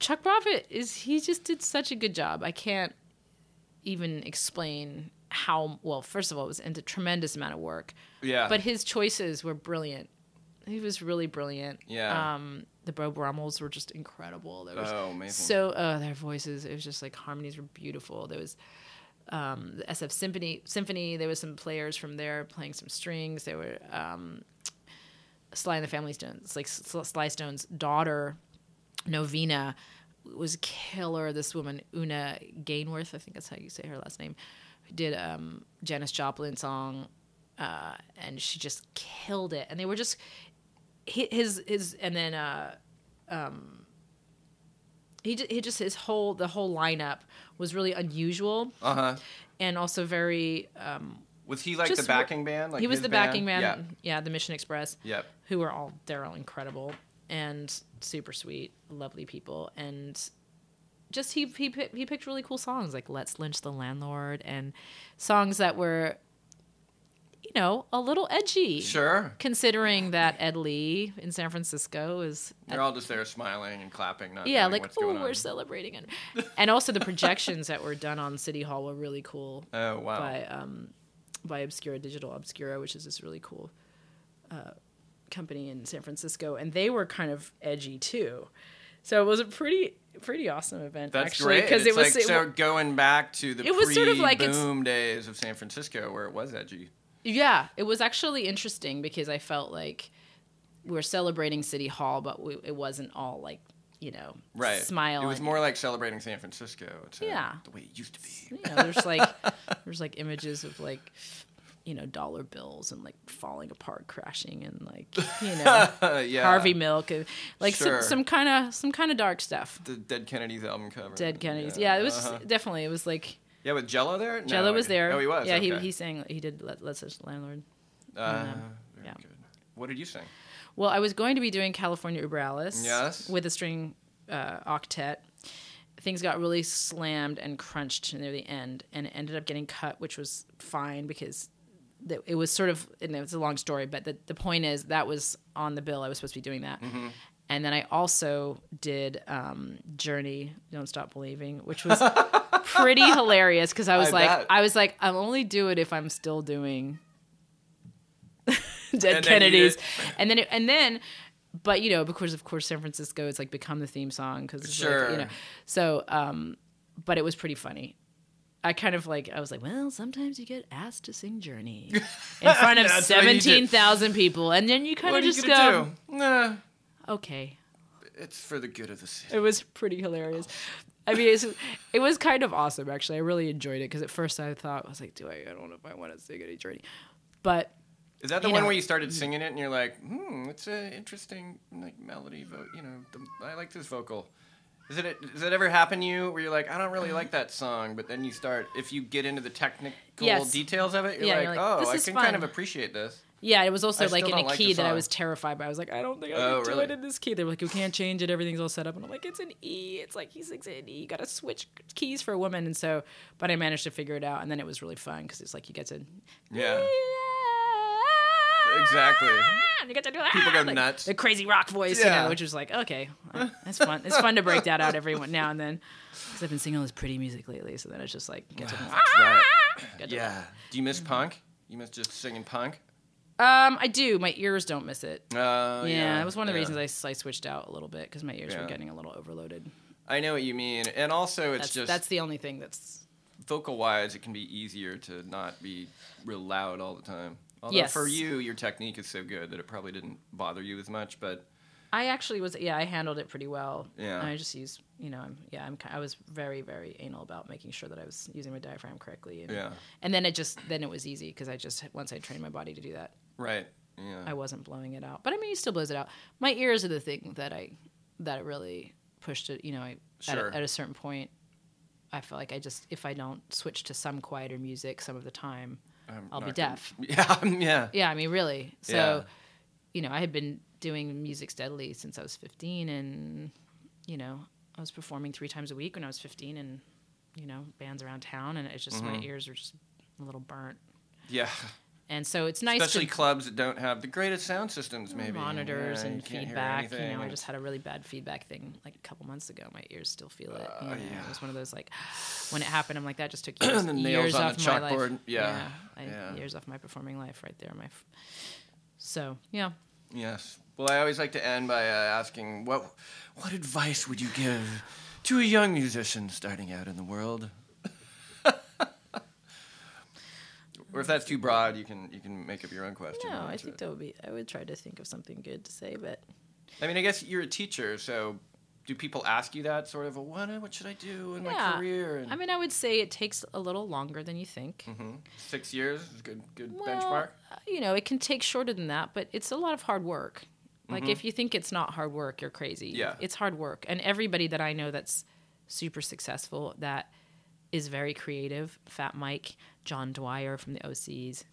Chuck Prophet is he just did such a good job. I can't even explain how well first of all it was into tremendous amount of work Yeah. but his choices were brilliant. He was really brilliant. Yeah. Um, the Beau Brummels were just incredible. There was Oh, amazing. So uh, their voices, it was just like harmonies were beautiful. There was um, the SF Symphony. Symphony. There was some players from there playing some strings. There were um, Sly and the Family Stones, like Sly Stone's daughter, Novena, was killer. This woman, Una Gainworth, I think that's how you say her last name, did um, Janis Joplin song, uh, and she just killed it. And they were just his his, and then uh, um, he he just his whole the whole lineup was really unusual Uh huh. and also very. Um, Was he like the backing band? Like he was the band? backing man. Yeah. Yeah. the Mission Express Yep. who were all they're all incredible and super sweet, lovely people, and just he he he picked really cool songs like "Let's Lynch the Landlord" and songs that were, you know, a little edgy. Sure. Considering that Ed Lee in San Francisco is, They're all just there smiling and clapping, not yeah, like oh, we're on. celebrating it, *laughs* and also the projections that were done on City Hall were really cool Oh wow. by um, by Obscura Digital Obscura, which is this really cool uh, company in San Francisco, and they were kind of edgy too. So it was a pretty pretty awesome event That's actually great. because it was like it so going back to the It was sort of like boom days of San Francisco where it was edgy. yeah, it was actually interesting because I felt like we are celebrating City Hall, but we, it wasn't all like you know Right. smile. It was more like celebrating San Francisco. It's, Yeah. The way it used to be. you know, there's like there's like images of like you know dollar bills and like falling apart, crashing, and like you *laughs* know yeah. Harvey Milk, and like Sure. some some kind of some kind of dark stuff. The Dead Kennedys album cover. Dead Kennedys, yeah, it was uh-huh. definitely it was like Yeah, with Jello there. No, Jello was there. Oh, he was. Yeah, okay. he he sang he did Let, Let's Us Landlord. Uh, um, yeah. good. What did you sing? Well, I was going to be doing California Uber Alles. Yes. With a string uh, octet. Things got really slammed and crunched near the end, and it ended up getting cut, which was fine because the, it was sort of, and it's a long story, but the, the point is that was on the bill. I was supposed to be doing that. Mm-hmm. And then I also did um, Journey, Don't Stop Believing, which was *laughs* pretty hilarious because I was I like, bet. I was like, I'll only do it if I'm still doing *laughs* Dead And Kennedys, did- and then it, and then, but you know, because of course San Francisco, it's like become the theme song because Sure. like, you know, so um, but it was pretty funny. I kind of like I was like, well, sometimes you get asked to sing Journey *laughs* in front of seventeen thousand people, and then you kind of just go, do? Nah, okay. it's for the good of the city. It was pretty hilarious. I mean, it's, it was kind of awesome actually. I really enjoyed it because at first I thought I was like, do I? I don't know if I want to sing any Journey, but Is that the you one know. where you started singing it and you're like, hmm, it's an interesting like melody. Vo- you know, the, I like this vocal. Is it? Does it ever happen to you where you're like, I don't really like that song, but then you start if you get into the technical Yes. details of it, you're Yeah, like, you're like, oh, I can kind of appreciate this. Yeah, it was also I like in a like key that I was terrified by. I was like, I don't think I Oh, can do really? it in this key. They were like, you can't change it. Everything's all set up. And I'm like, it's an E. It's like he sings it in E. You got to switch keys for a woman. And so, but I managed to figure it out. And then it was really fun because it's like you get to. Yeah. Exactly. And you get to do that. People go like, nuts. The crazy rock voice, you know, which was like, okay, it's fun. It's fun to break that out every now and then. Because I've been singing all this pretty music lately, so then it's just like get to. Right. Get to- Yeah. Do you miss punk? You miss just singing punk? Um, I do. My ears don't miss it. Uh, yeah, it was one of the yeah. reasons I switched out a little bit because my ears Yeah. were getting a little overloaded. I know what you mean, and also it's That's just that's the only thing that's vocal wise, it can be easier to not be real loud all the time. Although Yes. for you, your technique is so good that it probably didn't bother you as much. But I actually was yeah I handled it pretty well. Yeah. And I just use, you know I'm yeah I'm I was very very anal about making sure that I was using my diaphragm correctly. And, Yeah. And then it just then it was easy because I just once I trained my body to do that right, yeah, I wasn't blowing it out. But I mean he still blows it out. My ears are the thing that I that it really pushed it. You know I Sure. at, a, at a certain point. I feel like I just if I don't switch to some quieter music some of the time, I'm I'll be not gonna- deaf. *laughs* Yeah, yeah, Yeah, I mean, really. So, Yeah. you know, I had been doing music steadily since I was 15, and, you know, I was performing three times a week when I was 15, and, you know, bands around town, and it's just my Mm-hmm. ears are just a little burnt. yeah. And so it's nice Especially to clubs that don't have the greatest sound systems, maybe monitors Yeah, and feedback. You know, I just had a really bad feedback thing like a couple months ago. My ears still feel it. Uh, you know, yeah. It was one of those like when it happened. I'm like that just took years, *clears throat* years on off the my life. chalkboard. Yeah. I, Yeah. years off my performing life right there. My, f- so yeah. Yes. Well, I always like to end by uh, asking what what advice would you give to a young musician starting out in the world? Or if that's too broad, you can you can make up your own question. No, I think it. that would be. I would try to think of something good to say, but I mean, I guess you're a teacher, so do people ask you that sort of? What what should I do in my career? And, I mean, I would say it takes a little longer than you think. Mhm. six years is a good good Well, benchmark. uh, You know, it can take shorter than that, but it's a lot of hard work. Like if you think it's not hard work, you're crazy. Mm-hmm. Yeah. It's hard work. And everybody that I know that's super successful that is very creative, Fat Mike, John Dwyer from the OCs,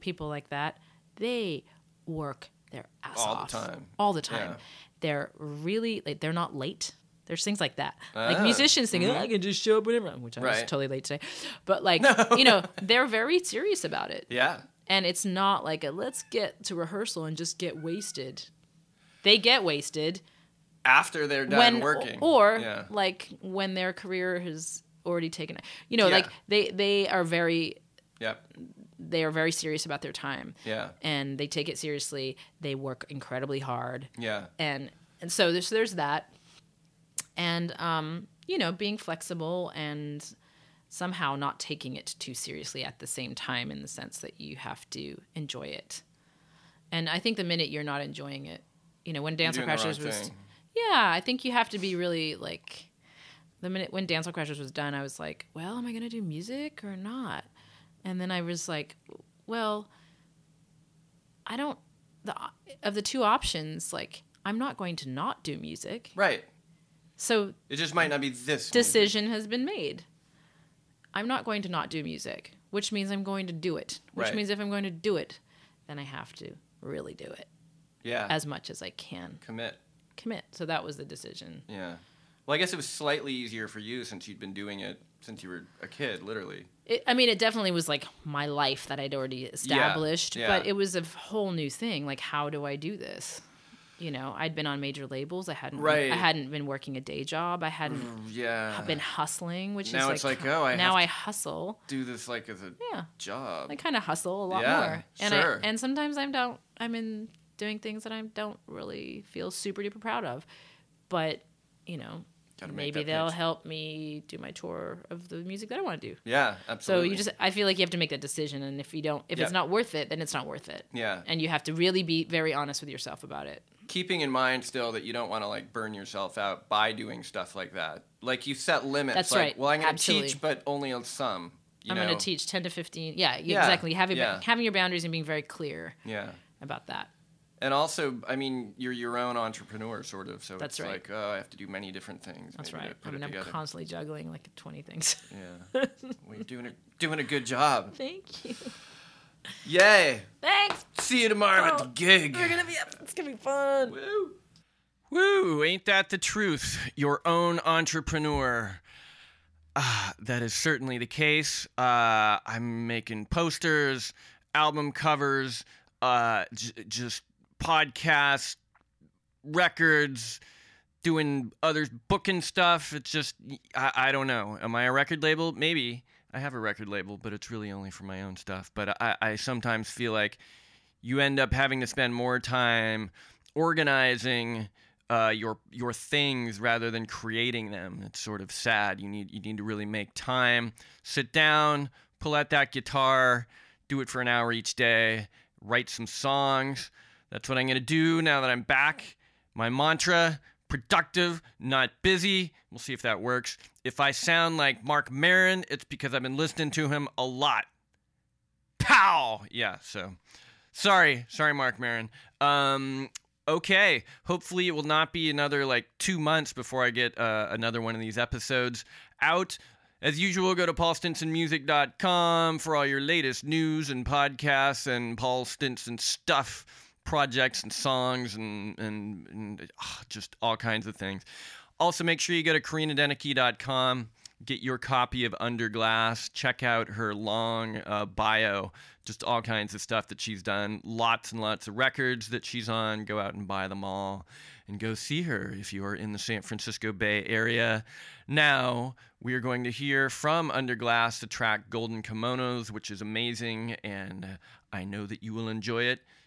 people like that, they work their ass off. All the time. All the time. Yeah. They're really like they're not late. There's things like that. like Ah, musicians think, oh, I can just show up whenever, which I was totally late today. But like, *laughs* you know, they're very serious about it Yeah. and it's not like a let's get to rehearsal and just get wasted. They get wasted After they're done when working, or yeah. like when their career has already taken. You know, Yeah. like they they are very Yep. they are very serious about their time Yeah. and they take it seriously. They work incredibly hard Yeah. and and so there's there's that and um you know being flexible and somehow not taking it too seriously at the same time in the sense that you have to enjoy it and i think the minute you're not enjoying it you know when dancer You're Hall doing the crashers wrong was thing. yeah i think you have to be really like the minute when dance Hall crashers was done i was like well am i going to do music or not and then i was like well i don't the of the two options like i'm not going to not do music Right. so It just might not be this music. decision has been made i'm not going to not do music which means i'm going to do it which Right. means if i'm going to do it then i have to really do it Yeah. as much as i can commit. commit so that was the decision Yeah. Well, I guess it was slightly easier for you since you'd been doing it since you were a kid, literally. it, i mean it definitely was like my life that i'd already established yeah. but it was a whole new thing like how do i do this you know i'd been on major labels i hadn't Right. i hadn't been working a day job i hadn't mm, Yeah. been hustling which Now is it's like, like, oh, I now i hustle do this like as a yeah job. I kind of hustle a lot Yeah, more, and sure. I and sometimes I don't. I'm in doing things that I don't really feel super duper proud of, but you know, maybe they'll pitch. help me do my tour of the music that I want to do. yeah, absolutely. So you just, I feel like you have to make that decision, and if you don't, if Yeah. it's not worth it, then it's not worth it. yeah. And you have to really be very honest with yourself about it. Keeping in mind still that you don't want to like burn yourself out by doing stuff like that. Like you set limits. That's like, right. Well, I'm going to teach, but only on some. You I'm going to teach ten to fifteen. Yeah, Yeah, exactly. Having yeah. having your boundaries and being very clear Yeah. about that. And also, I mean, you're your own entrepreneur, sort of. So That's it's right. like, oh, I have to do many different things. That's right. I mean, I'm together. constantly juggling like twenty things. yeah. *laughs* well, you're doing a doing a good job. Thank you. Yay! Thanks. See you tomorrow at the Oh, gig. We're gonna be. It's gonna be fun. Woo! Woo! Ain't that the truth? Your own entrepreneur. Ah, that is certainly the case. Uh, I'm making posters, album covers, uh, j- just podcasts, records, doing other booking stuff. It's just I, I don't know. Am I a record label? Maybe I have a record label, but it's really only for my own stuff. But I, I sometimes feel like you end up having to spend more time organizing uh, your your things rather than creating them. It's sort of sad. You need you need to really make time, sit down, pull out that guitar, do it for an hour each day, write some songs. That's what I'm gonna do now that I'm back. My mantra: productive, not busy. We'll see if that works. If I sound like Marc Maron, it's because I've been listening to him a lot. Pow! Yeah. So. Sorry, sorry, Marc Maron. Um, okay. Hopefully, it will not be another like two months before I get uh, another one of these episodes out. As usual, go to paulstinsonmusic.com for all your latest news and podcasts and Paul Stinson stuff, projects and songs and, and, and ah, just all kinds of things. Also, make sure you go to karinadenike.com get your copy of Under Glass. Check out her long uh, bio, just all kinds of stuff that she's done. Lots and lots of records that she's on. Go out and buy them all and go see her if you are in the San Francisco Bay Area. Now, we are going to hear from Under Glass the track Golden Kimonos, which is amazing, and I know that you will enjoy it.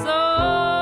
So.